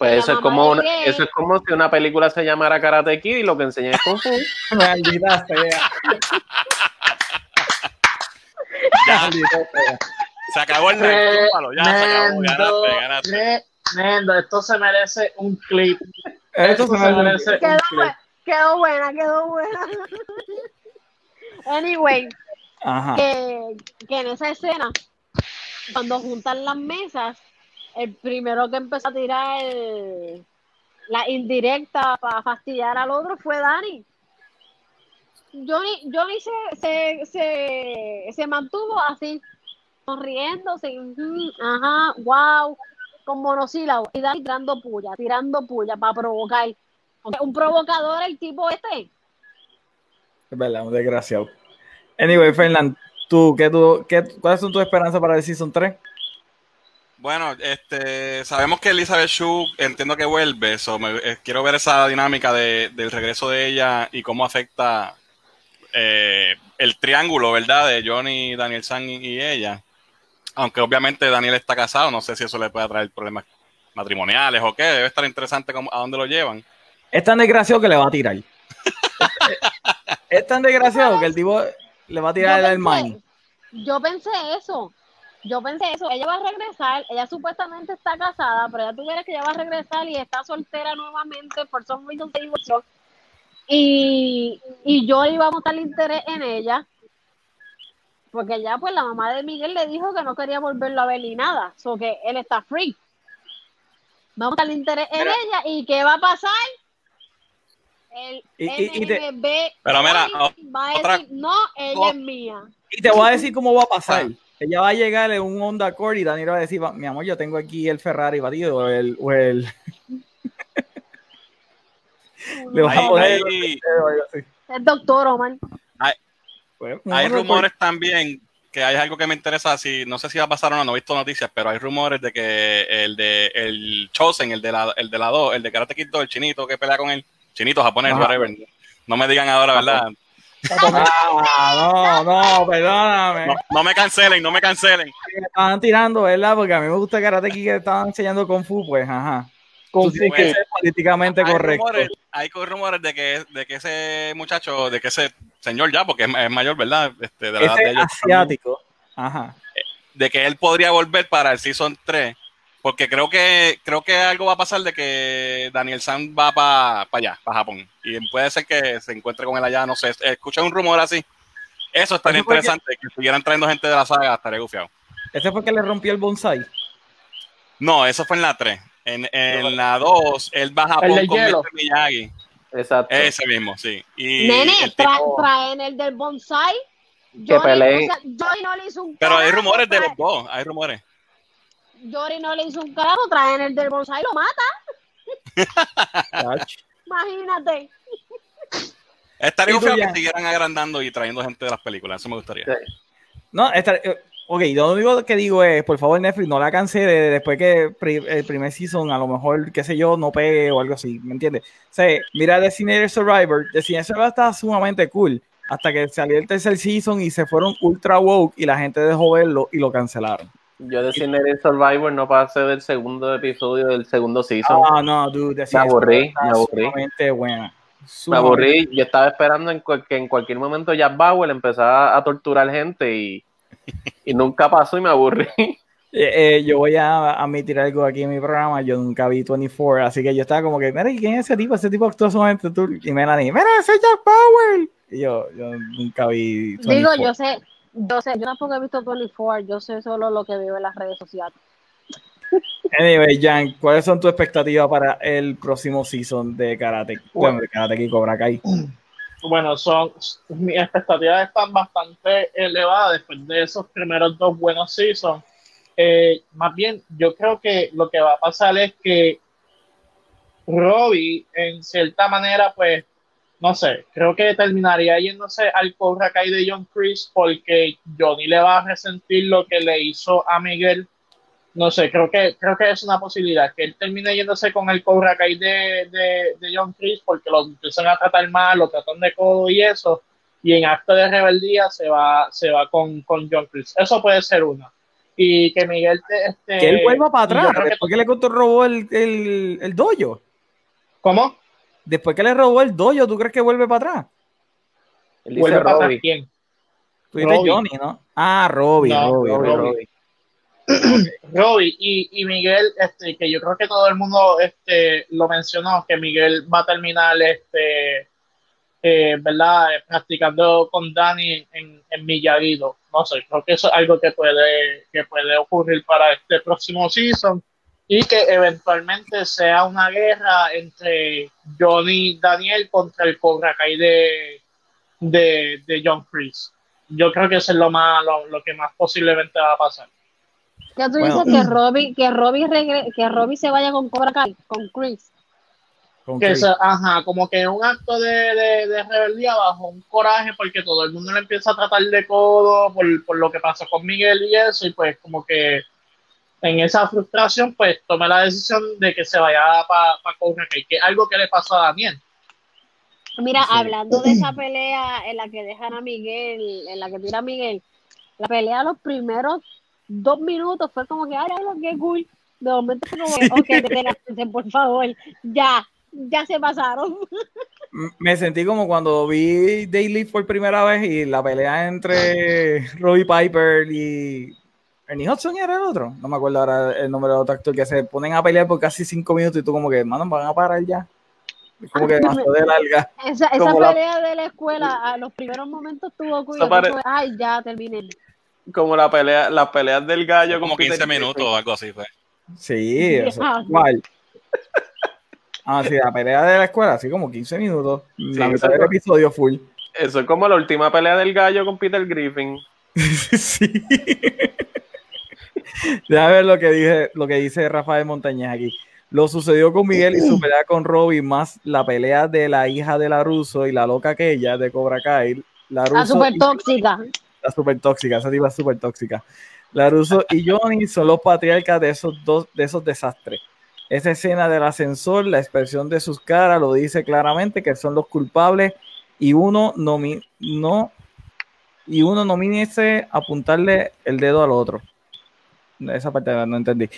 Pues eso es, como una, eso es como si una película se llamara Karate Kid y lo que enseña es Kung Fu. Maldita sea. Se acabó el Tremendo, ya se acabó, ganaste, ganaste. Tremendo, esto se merece un clip. Esto, se, merece quedó, un clip. Quedó buena, quedó buena. anyway, Que, que en esa escena, cuando juntan las mesas, el primero que empezó a tirar la indirecta para fastidiar al otro fue Dani. Johnny, Johnny se, se, se, se mantuvo así, sonriéndose, ajá, wow, con monosílabos, y Dani tirando puya, tirando puya para provocar. Un provocador el tipo este. Es verdad, un desgraciado. Anyway, Fernand, ¿tú, qué, tú, qué, ¿cuáles son tus esperanzas para el Season 3? Bueno, este, sabemos que Elizabeth Shue entiendo que vuelve, so eh, quiero ver esa dinámica de, del regreso de ella y cómo afecta eh, el triángulo, ¿verdad? De Johnny, Daniel San y, ella. Aunque obviamente Daniel está casado, no sé si eso le puede traer problemas matrimoniales o qué, debe estar interesante cómo, a dónde lo llevan. Es tan desgraciado que le va a tirar. es, tan desgraciado que el tipo le va a tirar el hermano. Yo pensé eso, yo pensé eso, ella va a regresar, ella supuestamente está casada, pero ya tú ves que ella va a regresar y está soltera nuevamente por son reason de divorcio. Y, y yo iba a mostrar interés en ella, porque ya pues la mamá de Miguel le dijo que no quería volverlo a ver ni nada, so que él está free. Vamos a mostrar interés en ella y ¿qué va a pasar? El y, pero mira, va a decir, no, ella es mía. Y te voy a decir cómo va a pasar. Ella va a llegar en un Honda Accord y Daniel va a decir, mi amor, yo tengo aquí el Ferrari batido o el... O el... Le va a poner el doctor Omar. Hay, pues, hay rumores también que hay algo que me interesa, si no sé si va a pasar o no, no he visto noticias, pero hay rumores de que el de el Chosen, el de la el de la 2, el de Karate Kid el chinito que pelea con él, chinito japonés, whatever. No me digan ahora, ¿verdad? Ah, no, no, perdóname. No, me cancelen, no me cancelen. Estaban tirando, ¿verdad? Porque a mí me gusta Karate Kid que estaban enseñando Kung Fu, pues, ajá. Kung Fu que es políticamente correcto. hay rumores de que, de que ese muchacho, de que ese señor ya, porque es, mayor, ¿verdad? Este, de la edad de ellos, asiático. Ajá. De que él podría volver para el Season 3 porque creo que creo que algo va a pasar de que Daniel San va para allá, para Japón. Y puede ser que se encuentre con él allá, no sé. Escuché un rumor así. Eso estaría interesante, que... estuvieran trayendo gente de la saga, estaría gufiado. ¿Ese fue que le rompió el bonsai? No, eso fue en la 3. En, en la 2, él va a Japón con Mr. Miyagi. Exacto. Ese mismo, sí. Y Nene, traen el del bonsai. Que peleen. no le hizo un Pero hay rumores de los dos, hay rumores. Jory no le hizo un carajo, traen el del bonsai y lo mata. Imagínate. Estaría feo que siguieran agrandando y trayendo gente de las películas, eso me gustaría. No, esta, eh, ok, lo único que digo es, por favor Netflix, no la cancele después que el primer season, a lo mejor, qué sé yo, no pegue o algo así, ¿me entiendes? O sea, mira Designated Survivor, Designated Survivor estaba sumamente cool, hasta que salió el tercer season y se fueron ultra woke y la gente dejó verlo y lo cancelaron. Yo de el Survivor no pasé del segundo episodio del segundo season. Ah, no, dude. Me aburrí, me aburrí. Buena. Me aburrí. Yo estaba esperando en que en cualquier momento Jack Bauer empezara a torturar gente y, y nunca pasó y me aburrí. Eh, eh, yo voy a admitir algo aquí en mi programa, yo nunca vi 24, así que yo estaba como que, mira, ¿quién es ese tipo? Ese tipo actúa sumamente tú. Y me la dije, mira, ese Jack Bauer. Y yo, yo nunca vi 24. Digo, yo sé, yo sé, yo tampoco he visto 24, yo sé solo lo que veo en las redes sociales. Anyway, Jan, ¿cuáles son tus expectativas para el próximo season de Karate, bueno, de Karate y Cobra Kai? Bueno, son mis expectativas están bastante elevadas después de esos primeros dos buenos seasons. Eh, más bien, yo creo que lo que va a pasar es que Robbie, en cierta manera, pues no sé, creo que terminaría yéndose al Cobra Kai de John Chris porque Johnny le va a resentir lo que le hizo a Miguel. No sé, creo que, creo que es una posibilidad que él termine yéndose con el Cobra Kai de, de, John Chris porque lo empiezan a tratar mal, lo tratan de codo y eso, y en acto de rebeldía se va, se va con, con John Chris. Eso puede ser una. Y que Miguel este, que él vuelva para atrás, porque le robó el, el, el dojo. ¿Cómo? Después que le robó el dojo, ¿tú crees que vuelve para atrás? ¿Vuelve para atrás quién? Tú dices Johnny, ¿no? Ah, Robbie, No, Robbie, Robbie. Robbie. Robbie y, y Miguel, este, que yo creo que todo el mundo este, lo mencionó, que Miguel va a terminar, este, eh, ¿verdad? Practicando con Dani en, en Millarito. No sé, creo que eso es algo que puede, que puede ocurrir para este próximo season y que eventualmente sea una guerra entre Johnny y Daniel contra el Cobra Kai de, de, de John Chris. Yo creo que eso es lo más, lo, lo que más posiblemente va a pasar. ¿Qué tú Bueno. dices? Que Robbie, que Robbie regre- que Robbie se vaya con Cobra Kai, con Chris. Con que Chris. se- ajá, como que un acto de, de, de rebeldía bajo un coraje porque todo el mundo le empieza a tratar de codo por, por lo que pasó con Miguel y eso, y pues como que en esa frustración pues tomé la decisión de que se vaya para pa Kai, que es algo que le pasó a Daniel. Mira, Sí. hablando de esa pelea en la que dejan a Miguel, en la que tira a Miguel, la pelea los primeros dos minutos fue como que, ay, ay, qué cool. De momento fue como, ok, deténganse, por favor, ya, ya se pasaron. Me sentí como cuando vi Daily por primera vez y la pelea entre Robbie Piper y Ernie Hudson era el otro. No me acuerdo ahora el nombre del otro actor que se ponen a pelear por casi cinco minutos y tú como que, mano, van a parar ya. Es como que demasiado de larga. Esa, esa Como la- pelea de la escuela, a los primeros momentos tuvo. Eso pare- Ay, ya terminé. Como la pelea, las peleas del gallo. Como con Peter 15 Griffin. minutos o algo así. Pues. Sí, eso, igual. Ah, sí, la pelea de la escuela, así como 15 minutos. la mitad del episodio full. Eso es como la última pelea del gallo con Peter Griffin. sí. Déjame ver lo que, dije, lo que dice Rafael Montañez aquí. Lo sucedió con Miguel y su pelea con Robbie, más la pelea de la hija de la Russo y la loca aquella de Cobra Kai. La La Russo super y- tóxica. la super tóxica, esa tipa es súper tóxica. La Russo y Johnny son los patriarcas de esos dos, de esos desastres. Esa escena del ascensor, la expresión de sus caras lo dice claramente que son los culpables y uno nomi- no y uno nomínese a apuntarle el dedo al otro. Esa parte no entendí.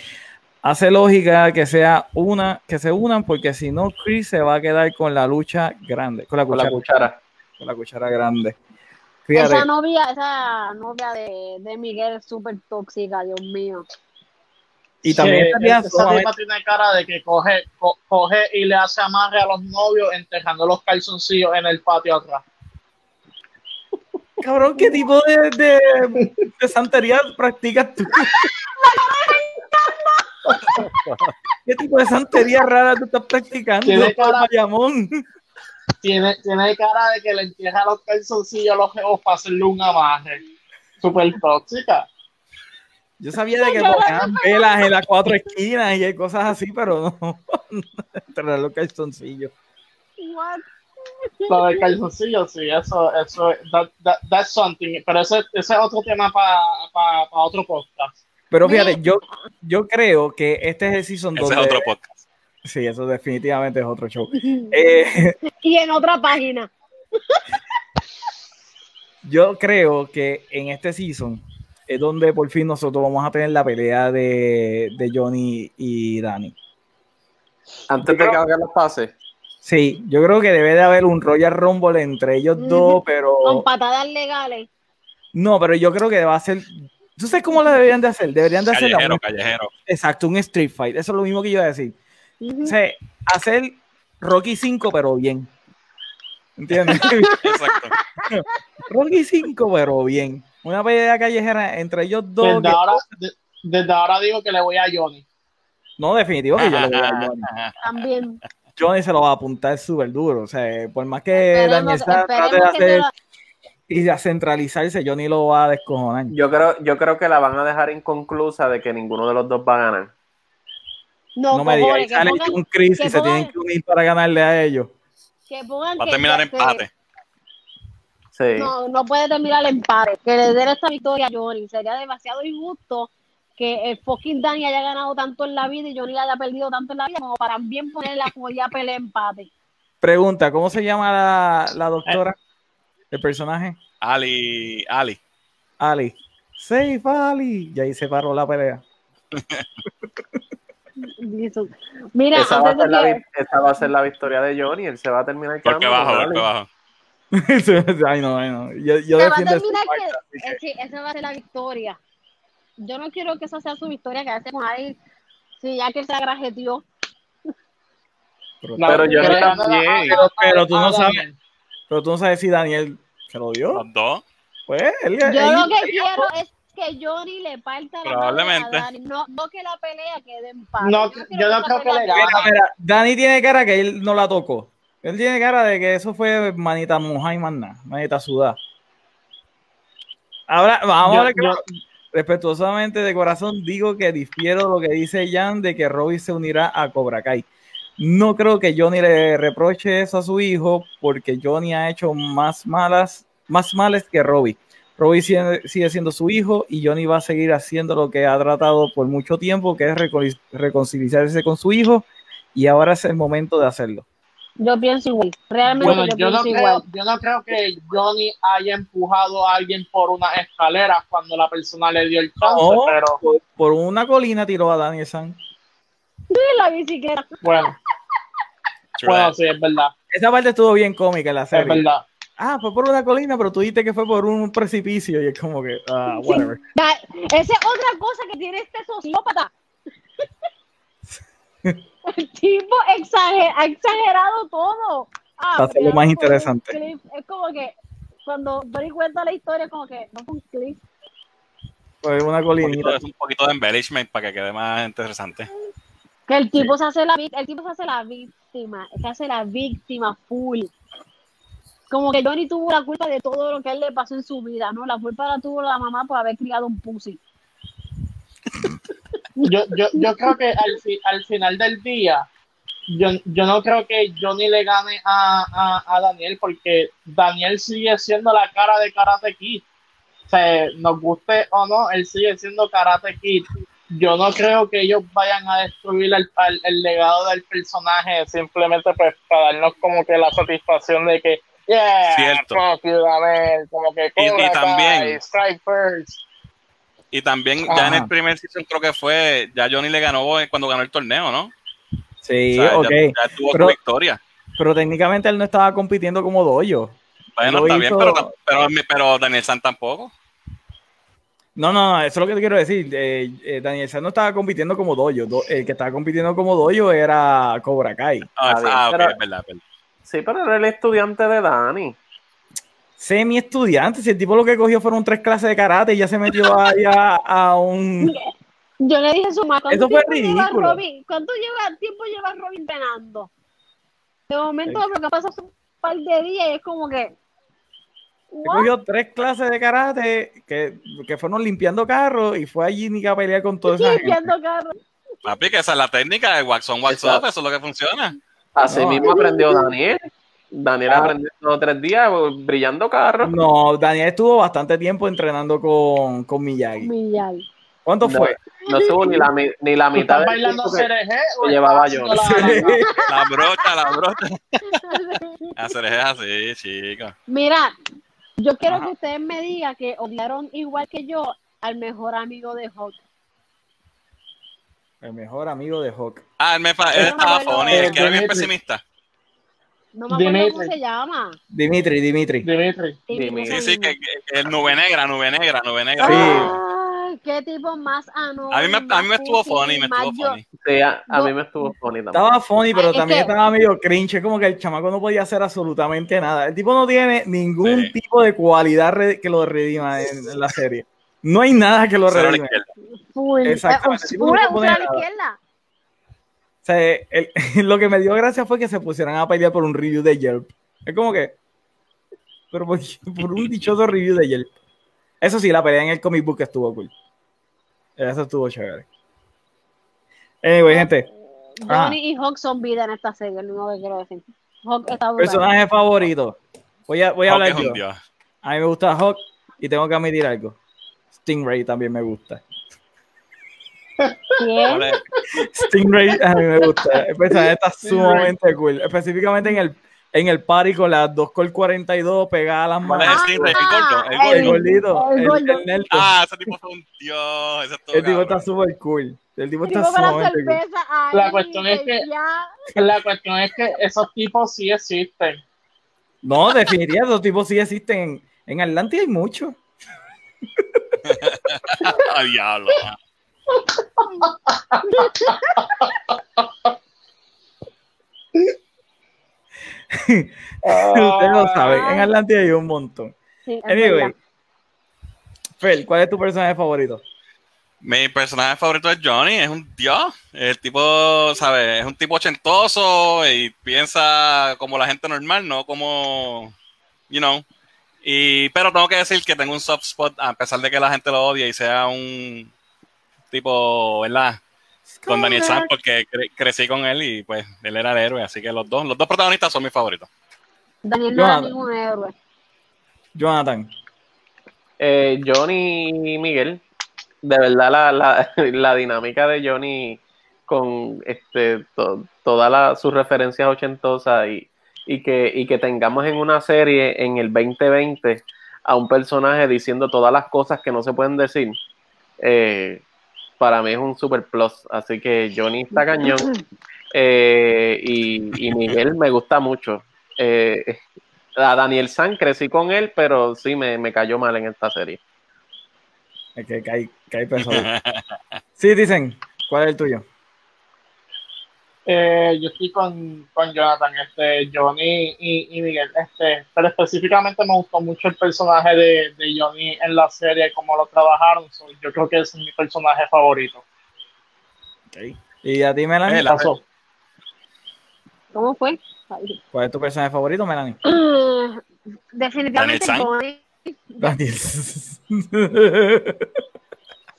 Hace lógica que sea una, que se unan, porque si no, Chris se va a quedar con la lucha grande, con la Con la cuchara, con la cuchara grande. Fíjate, Esa novia, esa novia de, de Miguel es súper tóxica, Dios mío. y también Sí, estaría esa sumamente- tipa tiene cara de que coge, co- coge y le hace amarre a los novios enterrando los calzoncillos en el patio atrás. Cabrón, ¿qué tipo de, de, de santería practicas tú? ¿Qué tipo de santería rara tú estás practicando? Tiene cara- Bayamón? Tiene, tiene cara de que le entierra los calzoncillos a los geos para hacerle un amarre. Súper tóxica. Yo sabía de que ponían velas en las cuatro esquinas y cosas así, pero no. Entre los calzoncillos. What? Lo del calzoncillo, sí, eso, eso, that, that- that's something. Pero ese, ese es otro tema para otro podcast. Pero fíjate, yo, yo creo que este es el season Ese donde... es otro podcast. Sí, eso definitivamente es otro show. Eh, Y en otra página. yo creo que en este season es donde por fin nosotros vamos a tener la pelea de, de Johnny y Dani. Antes de que hagan los pases. Sí, yo creo que debe de haber un Royal Rumble entre ellos dos, pero Con patadas legales. no, pero yo creo que va a ser. ¿Tú sabes cómo lo deberían de hacer? Deberían de hacer la- Callejero, callejero. exacto, un Street Fight. Eso es lo mismo que yo iba a decir. Ujú. O sea, hacer Rocky 5, pero bien. ¿Entiendes? Exacto. Rocky 5, pero bien. Una pelea callejera entre ellos dos. Desde que- ahora, de- desde ahora digo que le voy a Johnny. No, definitivo que yo le voy a Johnny. También. Johnny se lo va a apuntar súper duro. O sea, por más que Daniel trate de hacer lo- y a centralizarse, Johnny lo va a descojonar. Yo creo, yo creo que la van a dejar inconclusa de que ninguno de los dos va a ganar. No, No me digas, sale pongan, un Chris que y se pongan- tienen que unir para ganarle a ellos. que pongan Va a terminar que- empate. Sí. No, no puede terminar el empate. Que le den esta victoria a Johnny. Sería demasiado injusto que el fucking Dani haya ganado tanto en la vida y Johnny haya perdido tanto en la vida como para bien poner la jodida pelea empate. Pregunta, ¿cómo se llama la, la doctora? El personaje. Ali, Ali. Ali. Safe Ali. Y ahí se paró la pelea. Mira, esa, va a antes ser de la, que- esa va a ser la victoria de Johnny. Él se va a terminar quedando bajo, con golpe Ali. bajo. ay, no, ay, no. Yo, yo Se va a terminar que, que- sí, esa va a ser la victoria. Yo no quiero que esa sea su victoria, que hacemos ahí. Sí, ya que se agrajeteó. pero, No, Pero yo pero- también. pero- pero tú no sabes, pero tú no sabes si Daniel se lo dio. Los dos. Pues él, Yo él- lo que quiero es que Johnny le parta la madre a Probablemente. Dani. No, no que la pelea quede en paz. No, yo no creo que le gane. Mira, mira, Dani tiene cara que él no la tocó. Él tiene cara de que eso fue manita moja y nada, manita sudada. Ahora, vamos Yo- a ver que yo- respetuosamente de corazón digo que difiero lo que dice Jan de que Robbie se unirá a Cobra Kai. No creo que Johnny le reproche eso a su hijo porque Johnny ha hecho más malas, más males que Robbie. Robbie sigue, siendo su hijo y Johnny va a seguir haciendo lo que ha tratado por mucho tiempo, que es recon- reconciliarse con su hijo y ahora es el momento de hacerlo. Yo pienso igual. Realmente Bueno, yo, yo no, creo, yo no creo que Johnny haya empujado a alguien por una escalera cuando la persona le dio el chance, No. pero Por, una colina tiró a Daniel San. Sí, la bicicleta. bueno, bueno, that. sí, es verdad, Esa parte estuvo bien cómica en la es serie. verdad. Ah, fue por una colina, pero tú dijiste que fue por un precipicio y es como que, ah, whatever. Ya, Esa es otra cosa que tiene este sociópata. El tipo exager- ha exagerado todo. Ah, Para hacerlo más un interesante. clip. Es como que cuando Dory cuenta la historia, como que no fue un clip. Fue una Un poquito, colinita. de- un poquito de embellishment para que quede más interesante. Que el tipo se hace la el tipo se hace la víctima, se hace la víctima full. Como que Johnny tuvo la culpa de todo lo que a él le pasó en su vida, ¿no? La culpa la tuvo la mamá por haber criado un pussy. Yo, yo, yo creo que al, fi- al final del día, yo, yo no creo que Johnny le gane a, a, a Daniel porque Daniel sigue siendo la cara de Karate Kid. O sea, nos guste o no, él sigue siendo Karate Kid. Yo no creo que ellos vayan a destruir el, el- el legado del personaje simplemente pues, para darnos como que la satisfacción de que, yeah, Cierto. fuck you, Daniel, como que Y- y también- strike first. Y también, ya en el primer season creo que fue, ya Johnny le ganó cuando ganó el torneo, ¿no? Sí, O sea, ok. ya, ya tuvo Pero- su victoria. Pero técnicamente él no estaba compitiendo como doyo. Bueno, lo está hizo- bien, pero, pero, pero Daniel San tampoco. No, no, no, eso es lo que te quiero decir. Eh, eh, Daniel San no estaba compitiendo como doyo. Do- el que estaba compitiendo como doyo era Cobra Kai. Ah, ah, ok, pero- es verdad, es verdad. Sí, pero era el estudiante de Dani. Semi estudiante, si el tipo lo que cogió fueron tres clases de karate y ya se metió ahí a, a un. Yo le dije a su mamá, ¿cuánto, Eso fue tiempo lleva ridículo. Robin? ¿cuánto lleva, tiempo lleva Robin entrenando? De momento, lo que pasa es un par de días y es como que. ¿what? Cogió tres clases de karate que, que fueron limpiando carros y fue allí ni a pelear con esa gente. Limpiando carros. Papi, que esa es la técnica de wax on, wax off, eso es lo que funciona. Así No. mismo aprendió Daniel. Daniel Ah. aprendió tres días brillando carros. No, Daniel estuvo bastante tiempo entrenando con, con Miyagi. Miyagi. ¿Cuánto No. fue? No estuvo ni la, ni la ¿Tú mitad del bailando que- que llevaba yo. la- la- La brocha, la brocha. Hacer es así, chicos. Mira, yo quiero Ajá. que ustedes me digan que odiaron igual que yo al mejor amigo de Hulk. El mejor amigo de Hawk. Ah, él, me fa- él Yo estaba funny, el que era bien pesimista. No me acuerdo Dimitri. cómo se llama. Dimitri, Dimitri. Dimitri. Dimitri. Sí, sí, que, nube negra, nube negra, nube negra. Sí. Ay, qué tipo más anónimo. A mí me, a mí me estuvo funny, me estuvo yo- funny. Sí, a, a Yo- mí me estuvo funny también. Estaba funny, pero Ay, es también que- estaba medio cringe. Es como que el chamaco no podía hacer absolutamente nada. El tipo no tiene ningún Sí. tipo de cualidad que lo redima en, en la serie. No hay nada que lo Cero a la redime. izquierda. Full. Exactamente, Eh, tipo, no Una, se pone una a la izquierda. O sea, el- lo que me dio gracia fue que se pusieran a pelear por un review de Yelp. Es como que. Pero por, por un dichoso review de Yelp. Eso sí, la pelea en el comic book estuvo cool. Eso estuvo chévere. Anyway, gente. Ajá. Johnny y Hawk son vida en esta serie, es lo único que quiero decir. Hawk está brutal. Personaje favorito. Voy a, voy a Hawk hablar yo. A mí me gusta Hawk y tengo que admitir algo. Stingray también me gusta. ¿Quién? Stingray a mí me gusta. El personaje está sumamente cool. Específicamente en el, en el party con las dos Col 42 pegadas a las ¿Cuál manos. es Stingray? El gordo, el Ah, gordito. El El. Ah, ese tipo fue un dios. Ese el tipo cabrón. está súper cool. El tipo está sumamente cool. La cuestión es que- ya. La cuestión es que esos tipos sí existen. No, definitivamente, los tipos sí existen. En, en Atlantis hay muchos. ¡A diablo! Ustedes lo saben, en Atlantis hay un montón. Sí, Anyway. Fel, ¿cuál es tu personaje favorito? Mi personaje favorito es Johnny, es un dios. El tipo, ¿sabes? Es un tipo ochentoso y piensa como la gente normal, no como, you know. Y, pero tengo que decir que tengo un soft spot, a pesar de que la gente lo odia y sea un tipo, ¿verdad? Con Daniel San, porque cre- crecí con él y pues él era el héroe, así que los dos, los dos protagonistas son mis favoritos. Daniel no era Jonathan. ningún héroe. Jonathan. Eh, Johnny y Miguel, de verdad la, la, la dinámica de Johnny con este to- todas las sus referencias ochentosas y, y que, y que tengamos en una serie en el 2020 a un personaje diciendo todas las cosas que no se pueden decir, eh, para mí es un super plus. Así que Johnny está cañón eh, y, y Miguel me gusta mucho. Eh, a Daniel San crecí con él, pero sí me, me cayó mal en esta serie. Es que cae, cae. Sí, dicen, ¿cuál es el tuyo? Eh, yo estoy con, con Jonathan, este, Johnny y, y Miguel, este, pero específicamente me gustó mucho el personaje de, de Johnny en la serie, cómo lo trabajaron. so, yo creo que es mi personaje favorito. ¿Y a ti, Melanie? Eh, Pasó. ¿Cómo fue? Ay. ¿Cuál es tu personaje favorito, Melanie? Definitivamente Daniel. Daniel. Se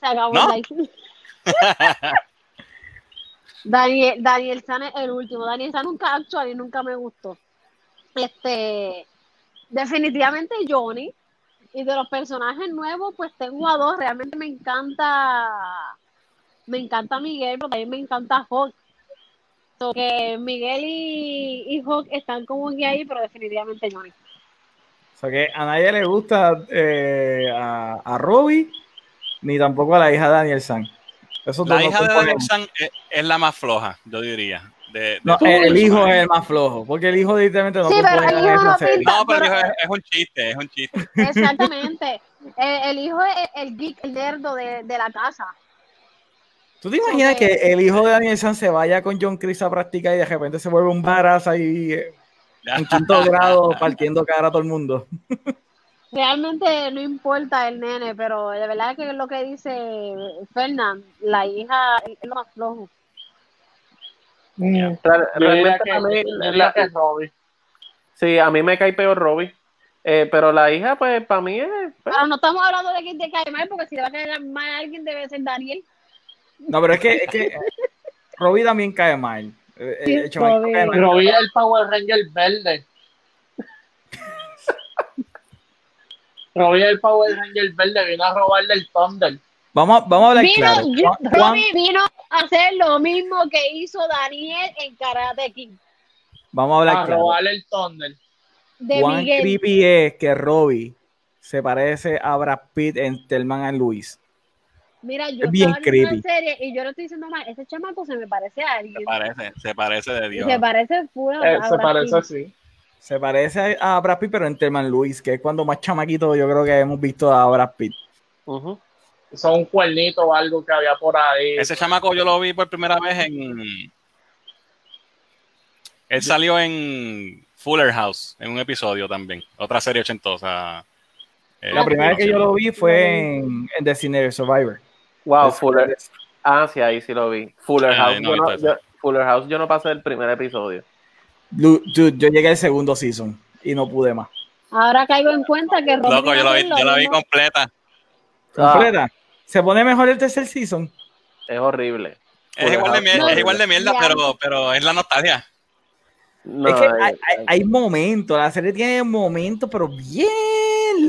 acabó ¿No? Daniel, Daniel San es el último. Daniel San nunca actual y nunca me gustó. Este, definitivamente Johnny. Y de los personajes nuevos, pues tengo a dos. Realmente me encanta, me encanta Miguel, pero también me encanta Hawk. Miguel y, y Hawk están como que ahí, pero definitivamente Johnny. O sea que a nadie le gusta eh, a, a Robbie, ni tampoco a la hija de Daniel San. La hija de San es, es la más floja, yo diría. De, de No, el, hijo es el más flojo, porque el hijo directamente no Sí, pero el hijo no serie. pinta. No, pero el hijo es, es un chiste, es un chiste. Exactamente. El hijo es el geek, el nerdo de, de la casa. ¿Tú te imaginas que el hijo de Daniel San se vaya con John Chris a practicar y de repente se vuelve un barazo ahí eh, en quinto grado partiendo cara a todo el mundo? Realmente no importa el nene, pero de verdad que es lo que dice Fernand, la hija es lo más flojo. Mm, realmente que, a mí, la- que Robbie. sí, a mí me cae peor Robbie. Eh, pero la hija, pues, para mí es. pues, Pero no estamos hablando de quién te cae mal, porque si le va a caer mal a alguien debe ser Daniel. No, pero es que, es que Robbie también cae mal. Eh, Sí, el chamaquito Robbie. cae mal. Robbie es el Power Ranger verde. Robbie es el Power Ranger verde, vino a robarle el Thunder. Vamos, vamos a hablar Vino, claro. yo- Robbie vino a hacer lo mismo que hizo Daniel en Karate King. vamos a hablar A claro. robarle el Thunder. De Miguel. creepy es que Robbie se parece a Brad Pitt en Telman and Luis. Mira, yo Es bien estaba viendo creepy. la serie y yo no estoy diciendo mal, ese chamaco se me parece a Se alguien. parece, se parece de Y Dios. se parece full a- Eh, a se Brad parece Pitt. así. Se parece a a Brad Pitt, pero en Telman Luis, que es cuando más chamaquito yo creo que hemos visto a Brad Pitt. ujú. Son un cuernito o algo que había por ahí. Ese chamaco yo lo vi por primera vez en. Él salió en Fuller House, en un episodio también. Otra serie ochentosa. Eh, La primera vez que yo lo vi fue en, en Designated Survivor. Wow, Fuller. Ah, sí, ahí sí lo vi. Fuller Ah, House. no, yo no, entonces. yo- Fuller House, yo no pasé el primer episodio. Dude, yo llegué al segundo season y no pude más. Ahora caigo en cuenta que Robbie Loco, yo, va a lo vi, yo la vi completa. Completa. Se pone mejor el tercer season. Es horrible. Es igual de mierda, No, es igual de mierda pero, pero es la nostalgia. No, es que eh, hay, hay- hay momentos, la serie tiene momentos, pero bien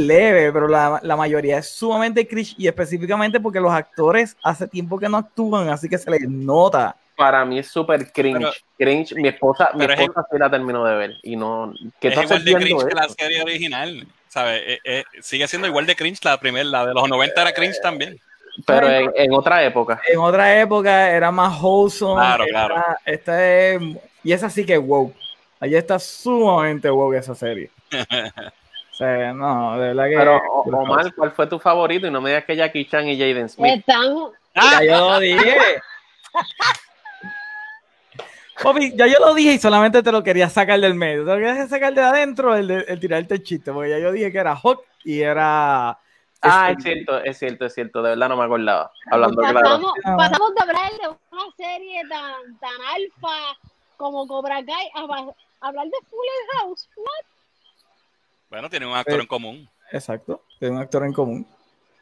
leve, pero la, la mayoría es sumamente cringe y específicamente porque los actores hace tiempo que no actúan, así que se les nota. Para mí es súper cringe. Pero- cringe. Mi esposa, mi es esposa sí la terminó de ver. Y no. ¿Qué Es igual de cringe que la serie original. ¿sabes? Eh, eh, sigue siendo igual de cringe la primera, la de los 90 era cringe también. Pero en, en otra época. En otra época era más wholesome. Claro, claro. esta es, y esa sí que es wow. Allí está sumamente wow esa serie. O sea, no, de verdad que. Pero, Omar, ¿cuál fue tu favorito? Y no me digas que Jackie Chan y Jaden Smith. Estamos. Ya yo lo dije. Papi, ya yo lo dije y solamente te lo quería sacar del medio. Te lo quería sacar de adentro, el, de, el tirarte el chiste, porque ya yo dije que era Hawk y era. Ah, es cierto, es cierto, es cierto. De verdad no me acordaba. Hablando pasamos, claro. pasamos de hablar de una serie tan, tan alfa como Cobra Kai a, a hablar de Fuller House. What? Bueno, tiene un actor Eh, en común. Exacto, tiene un actor en común.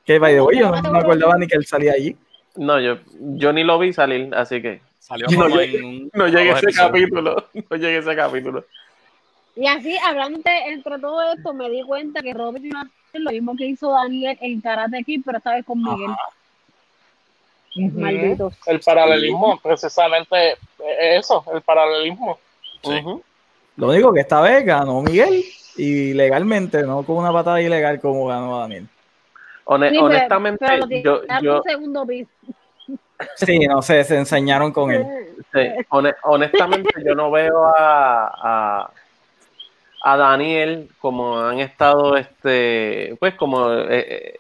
Que by the way, yo no me acordaba ni que él salía allí. No, yo, yo ni lo vi salir, así que Salió No como llegué- en un, no llegué a dos ese episodios. capítulo. No llegué a ese capítulo. Y así, hablando de- entre todo esto, me di cuenta que Robert hacer lo mismo que hizo Daniel en Karate Kid, pero esta vez con Miguel. Malditos. El paralelismo, precisamente eh, eso, el paralelismo. Sí. Lo único que esta vez ganó Miguel y legalmente, no con una patada ilegal como ganó Daniel. Hone- Sí, pero- honestamente, pero lo tiene yo, yo un segundo piso. Sí, no sé, se enseñaron con él. sí, hone- honestamente, yo no veo a, a, a Daniel como han estado, este, pues como eh, eh,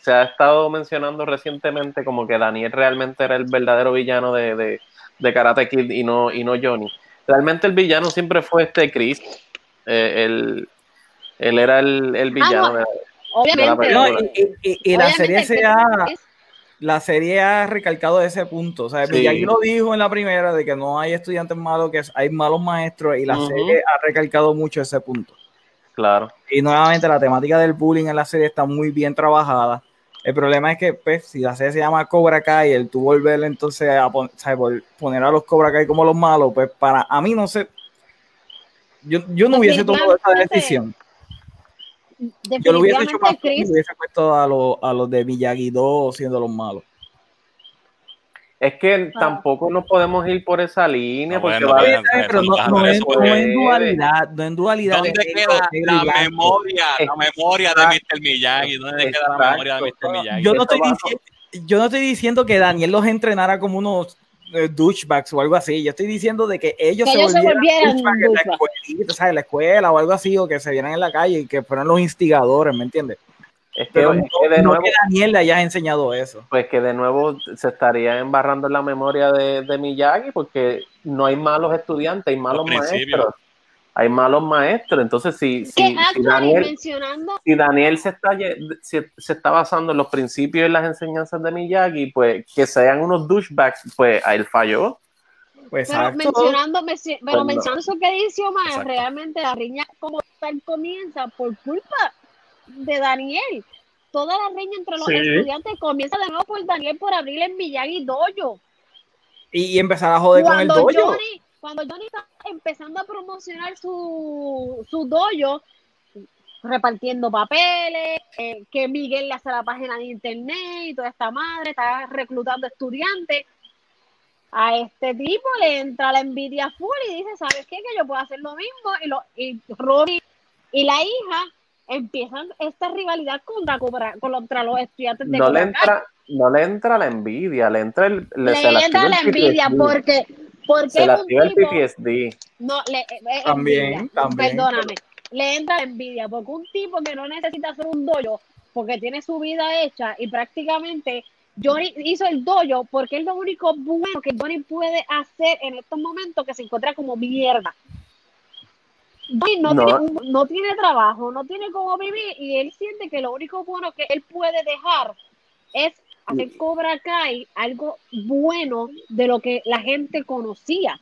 se ha estado mencionando recientemente, como que Daniel realmente era el verdadero villano de, de, de Karate Kid y no, y no Johnny. Realmente el villano siempre fue este Chris. Eh, él, él era el, el villano. Ah, no. de- Obviamente. No, película. y, y- y- y la obviamente serie se ha, es- la serie ha recalcado ese punto. O sea, Sí. Miyagi lo dijo en la primera de que no hay estudiantes malos, que hay malos maestros, y la serie ha recalcado mucho ese punto. claro. Y nuevamente la temática del bullying en la serie está muy bien trabajada. El problema es que, pues, si la serie se llama Cobra Kai, el tú volver entonces a pon- o sea, vol- poner a los Cobra Kai como los malos, pues para a mí no sé. Yo, yo no hubiese tomado esa decisión. Yo lo hubiese hecho más Definitivamente Chris hubiese puesto a, los a los de Miyagi 2 siendo los malos. Es que Ah. tampoco nos podemos ir por esa línea No, porque bueno, va bien. Pero, pero no, no dualidad, no en dualidad. ¿Dónde queda la memoria, la Exacto. memoria de Mr. Miyagi? ¿Dónde queda la memoria de Mr. Miyagi? Yo no, estoy diciendo, yo no estoy diciendo que Daniel los entrenara como unos douchebags o algo así. Yo estoy diciendo de que ellos, Que se, ellos se volvieran douchebags en la douchebags. escuelita, o sea, en la escuela o algo así, o que se vieran en la calle y que fueran los instigadores, ¿me entiendes? Es que, Pero es no, que de no nuevo, que Daniel le hayas enseñado eso. pues que de nuevo se estaría embarrando en la memoria de, de Miyagi porque no hay malos estudiantes, hay malos maestros. Hay malos maestros. Entonces, si, si, que si actually, Daniel, mencionando si Daniel se está se, se está basando en los principios y las enseñanzas de Miyagi, pues que sean unos douchebags, pues a él falló. Pues Pero exacto. mencionando, menci- pero no. mencionando eso que dice Omar, Exacto. realmente la riña como tal comienza por culpa de Daniel. Toda la riña entre los Sí. estudiantes comienza de nuevo por Daniel por abrir el Miyagi Dojo. Y, y empezar a joder con el dojo. Johnny, cuando Johnny está empezando a promocionar su, su dojo, repartiendo papeles, eh, que Miguel le hace la página de internet y toda esta madre, está reclutando estudiantes. A este tipo le entra la envidia full y dice, ¿sabes qué? Que yo puedo hacer lo mismo. Y, lo, y Rory y la hija empiezan esta rivalidad contra, contra los estudiantes de No le entra, no le entra la envidia, le entra el, le, Le entra la envidia PTSD. Porque, porque se le activa el tipo- PTSD. no, le, eh, es También, envidia. también. Perdóname. Le entra envidia porque un tipo que no necesita hacer un dojo porque tiene su vida hecha y prácticamente Johnny hizo el dojo porque es lo único bueno que Johnny puede hacer en estos momentos que se encuentra como mierda. Johnny no, No. Tiene, un- no tiene trabajo, no tiene cómo vivir y él siente que lo único bueno que él puede dejar es hacer Cobra Kai algo bueno de lo que la gente conocía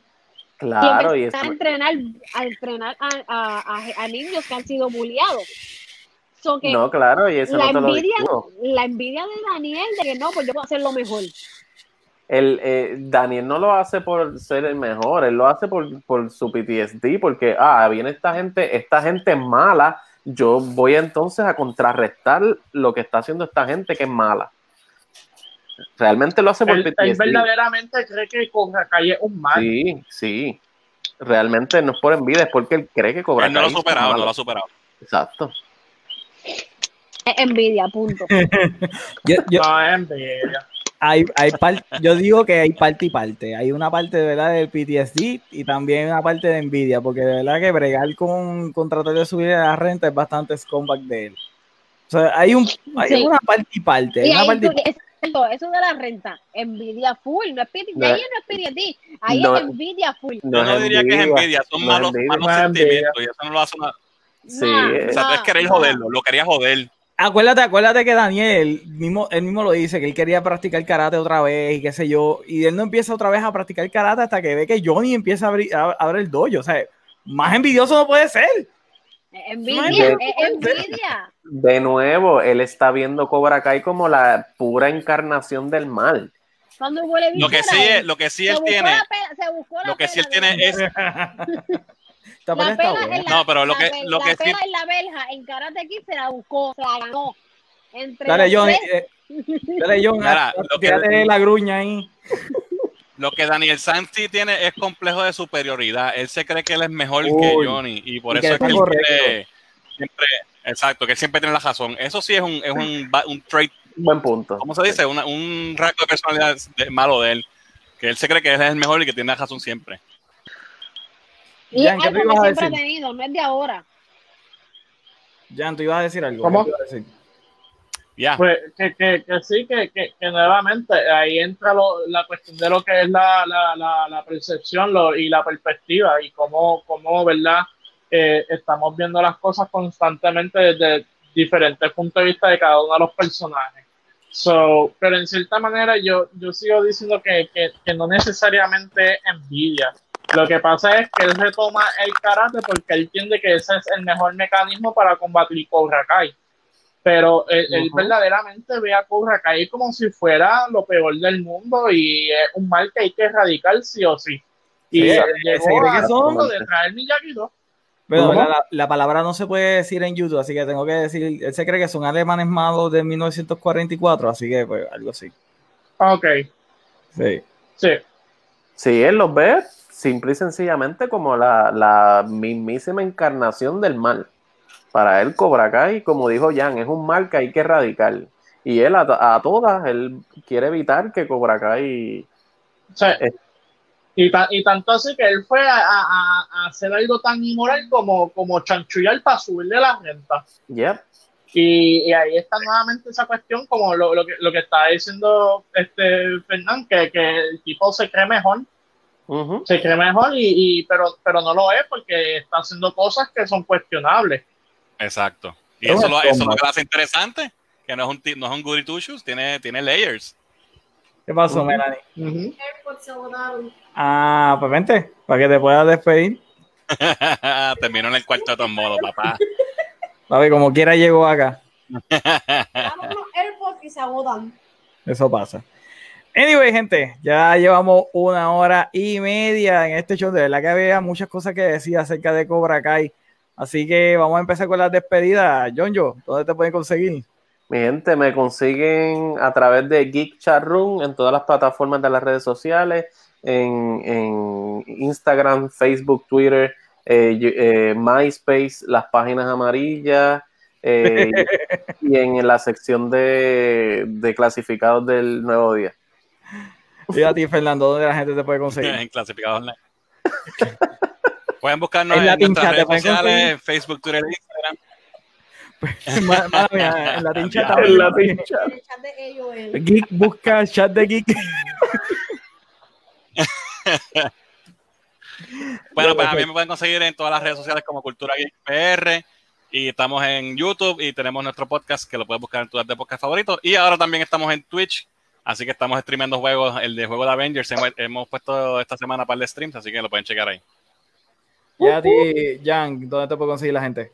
Claro, y y eso, a entrenar, a, entrenar a, a- a- a niños que han sido bulliados. So que no, claro, y eso la, no te envidia, la envidia de Daniel de que no, pues yo puedo hacer lo mejor. El, eh, Daniel no lo hace por ser el mejor, él lo hace por, por su PTSD, porque, ah, viene esta gente, esta gente es mala, yo voy entonces a contrarrestar lo que está haciendo esta gente que es mala. Realmente lo hace por Él, él PTSD. verdaderamente cree que Cobra Kai es un mal. Sí, sí. Realmente no es por envidia, es porque él cree que cobra Él no lo ha Kai superado, no lo ha superado. Exacto. Es envidia, punto. Yo, yo- No, es envidia. hay, hay yo digo que hay parte y parte. Hay una parte de verdad del PTSD y también una parte de envidia, porque de verdad que bregar con, con tratar de subir la renta es bastante scumbag de él. O sea, hay, un, hay una parte y parte. una parte eso de la renta, envidia full, no es PTSD, no, ahí no es PTSD, ahí es envidia full. No, no diría que es envidia, son malos, malos sentimientos y eso no lo hace una... Sí, o sea, es querer joderlo, lo quería joder. Acuérdate, acuérdate que Daniel mismo, él mismo lo dice, que él quería practicar karate otra vez y qué sé yo, y él no empieza otra vez a practicar karate hasta que ve que Johnny empieza a abrir, a, el dojo, o sea, más envidioso no puede ser. Envidia, envidia. De nuevo, él está viendo Cobra Kai como la pura encarnación del mal. Cuando lo que sí, es, lo que sí él tiene, lo que sí él tiene es la pela en la, no, pero lo que, lo la que pela sí... en la verja en Karate Kid se la buscó, se la ganó. Entre dale, John, eh, dale, John, Mira, lo que, la gruña ahí. Lo que Daniel Santi tiene es complejo de superioridad. Él se cree que él es mejor que Johnny y por eso es que él quiere, siempre, exacto, que él siempre tiene la razón. Eso sí es un, es un, un trait. Buen punto. ¿Cómo se dice? Una, un rasgo de personalidad malo de él. Que él se cree que él es el mejor y que tiene la razón siempre. Y Jan, es algo que siempre ha tenido, no es de ahora. Jan, tú ibas a decir algo. ¿Cómo? Pues que, que, que sí, que, que, nuevamente ahí entra lo, la cuestión de lo que es la, la, la, la percepción lo, y la perspectiva y cómo, cómo ¿verdad? Eh, estamos viendo las cosas constantemente desde diferentes puntos de vista de cada uno de los personajes. So, pero en cierta manera yo, yo sigo diciendo que, que, que no necesariamente envidia, lo que pasa es que él retoma el karate porque él entiende que ese es el mejor mecanismo para combatir Cobra Kai. Pero él, verdaderamente ve a Cobra Kai como si fuera lo peor del mundo y es un mal que hay que erradicar sí o sí. Y sí, llegó a punto de traer Miyagi-Do. Pero la, la, palabra no se puede decir en YouTube, así que tengo que decir, él se cree que son alemanes malos de 1944, así que pues algo así. Ok. Sí. Sí. Sí, él los ve simple y sencillamente como la, la mismísima encarnación del mal. Para él, Cobra Kai, como dijo Jan, es un mal que hay que erradicar. Y él, a, todas, él quiere evitar que Cobra Kai. y, y, tanto así que él fue a, a, hacer algo tan inmoral como, como chanchullar para subirle la renta. Y, y, ahí está nuevamente esa cuestión, como lo, lo, que, lo que está diciendo este Fernán, que, que el tipo se cree mejor se cree mejor, y, pero, pero no lo es porque está haciendo cosas que son cuestionables. Exacto. Y eso, lo, eso lo que hace interesante, que no es un, no es un goody two shoes, tiene, tiene layers. ¿Qué pasó, Melanie? Ah, pues vente, para que te puedas despedir. Terminó en el cuarto de todos modos, papá. ver, como quiera llegó acá. Eso pasa. Anyway, gente, ya llevamos una hora y media en este show. De verdad que había muchas cosas que decir acerca de Cobra Kai. Así que vamos a empezar con las despedidas. John, yo, ¿dónde te pueden conseguir? Mi gente, me consiguen a través de Geek Chat Room en todas las plataformas de las redes sociales, en, Instagram, Facebook, Twitter, eh, eh, MySpace, las páginas amarillas. Eh, y en la sección de, de clasificados del nuevo día. Y a ti, Fernando, ¿dónde la gente te puede conseguir? En clasificado online. Pueden buscarnos en, en nuestras redes sociales, Facebook, Twitter, Instagram. Pues, mía, en la tincha también. En la tincha. El chat de Geek busca el chat de Geek. bueno, pues a mí me pueden conseguir en todas las redes sociales como Cultura Geek PR. Y estamos en YouTube y tenemos nuestro podcast que lo puedes buscar en tu de podcast favorito. Y ahora también estamos en Twitch Así que estamos streamando juegos, el de juego de Avengers, hemos, puesto esta semana para el streams, así que lo pueden checar ahí. Y a ti, Jan, ¿dónde te puede conseguir la gente?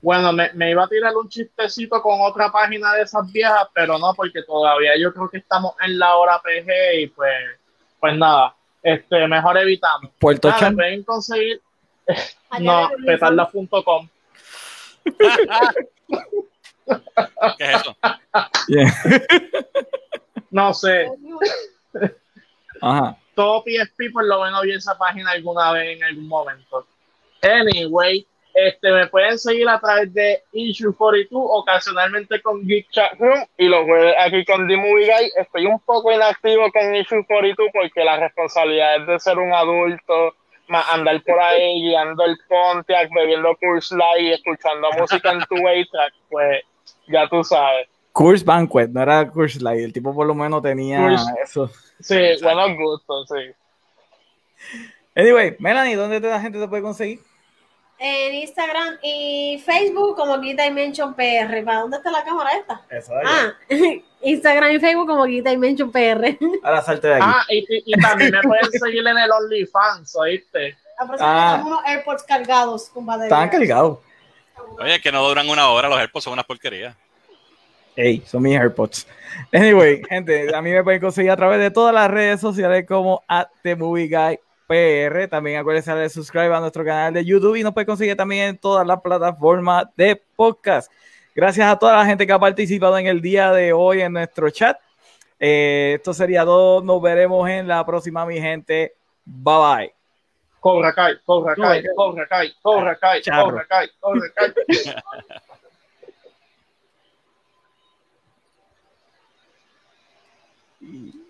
Bueno, me, iba a tirar un chistecito con otra página de esas viejas, pero no, porque todavía yo creo que estamos en la hora PG y pues, pues nada, este, mejor evitamos. Puerto nada, pueden conseguir, no, petarda.com. ¿Qué es eso? no sé. Ajá. Todo PSP por lo menos vi esa página alguna vez en algún momento. Anyway, Este, me pueden seguir a través de Issue 42, ocasionalmente con Geek Chat Room y los jueves aquí con The Movie Guy. Estoy un poco inactivo con Issue 42 porque la responsabilidad es de ser un adulto, más andar por ahí guiando el Pontiac, bebiendo Curse Light y escuchando música en tu way track, pues ya tú sabes. Curse Banquet, no era Curse Light, el tipo por lo menos tenía eso. Sí, buenos gustos, sí. Anyway, Melanie, ¿dónde te la gente te puede conseguir? en Instagram y Facebook como Geek Dimension PR. ¿Para dónde está la cámara esta? Eso ah, Instagram y Facebook como Geek Dimension PR. Ahora salte de aquí. Ah, y, también me pueden seguir en el OnlyFans, ¿oíste? Ah, unos AirPods cargados con batería. Están cargados. Oye, que no duran una hora, los AirPods son una porquería. Ey, son mis AirPods. Anyway, gente, a mí me pueden conseguir a través de todas las redes sociales como at The Movie Guy PR. También acuérdense de suscribir a nuestro canal de YouTube y nos puede conseguir también en todas las plataformas de podcast. Gracias a toda la gente que ha participado en el día de hoy en nuestro chat. Eh, esto sería todo. Nos veremos en la próxima, mi gente. Bye bye. Cobra Kai, Cobra Kai, Cobra Kai, Cobra Kai, Cobra Kai, Cobra Kai. E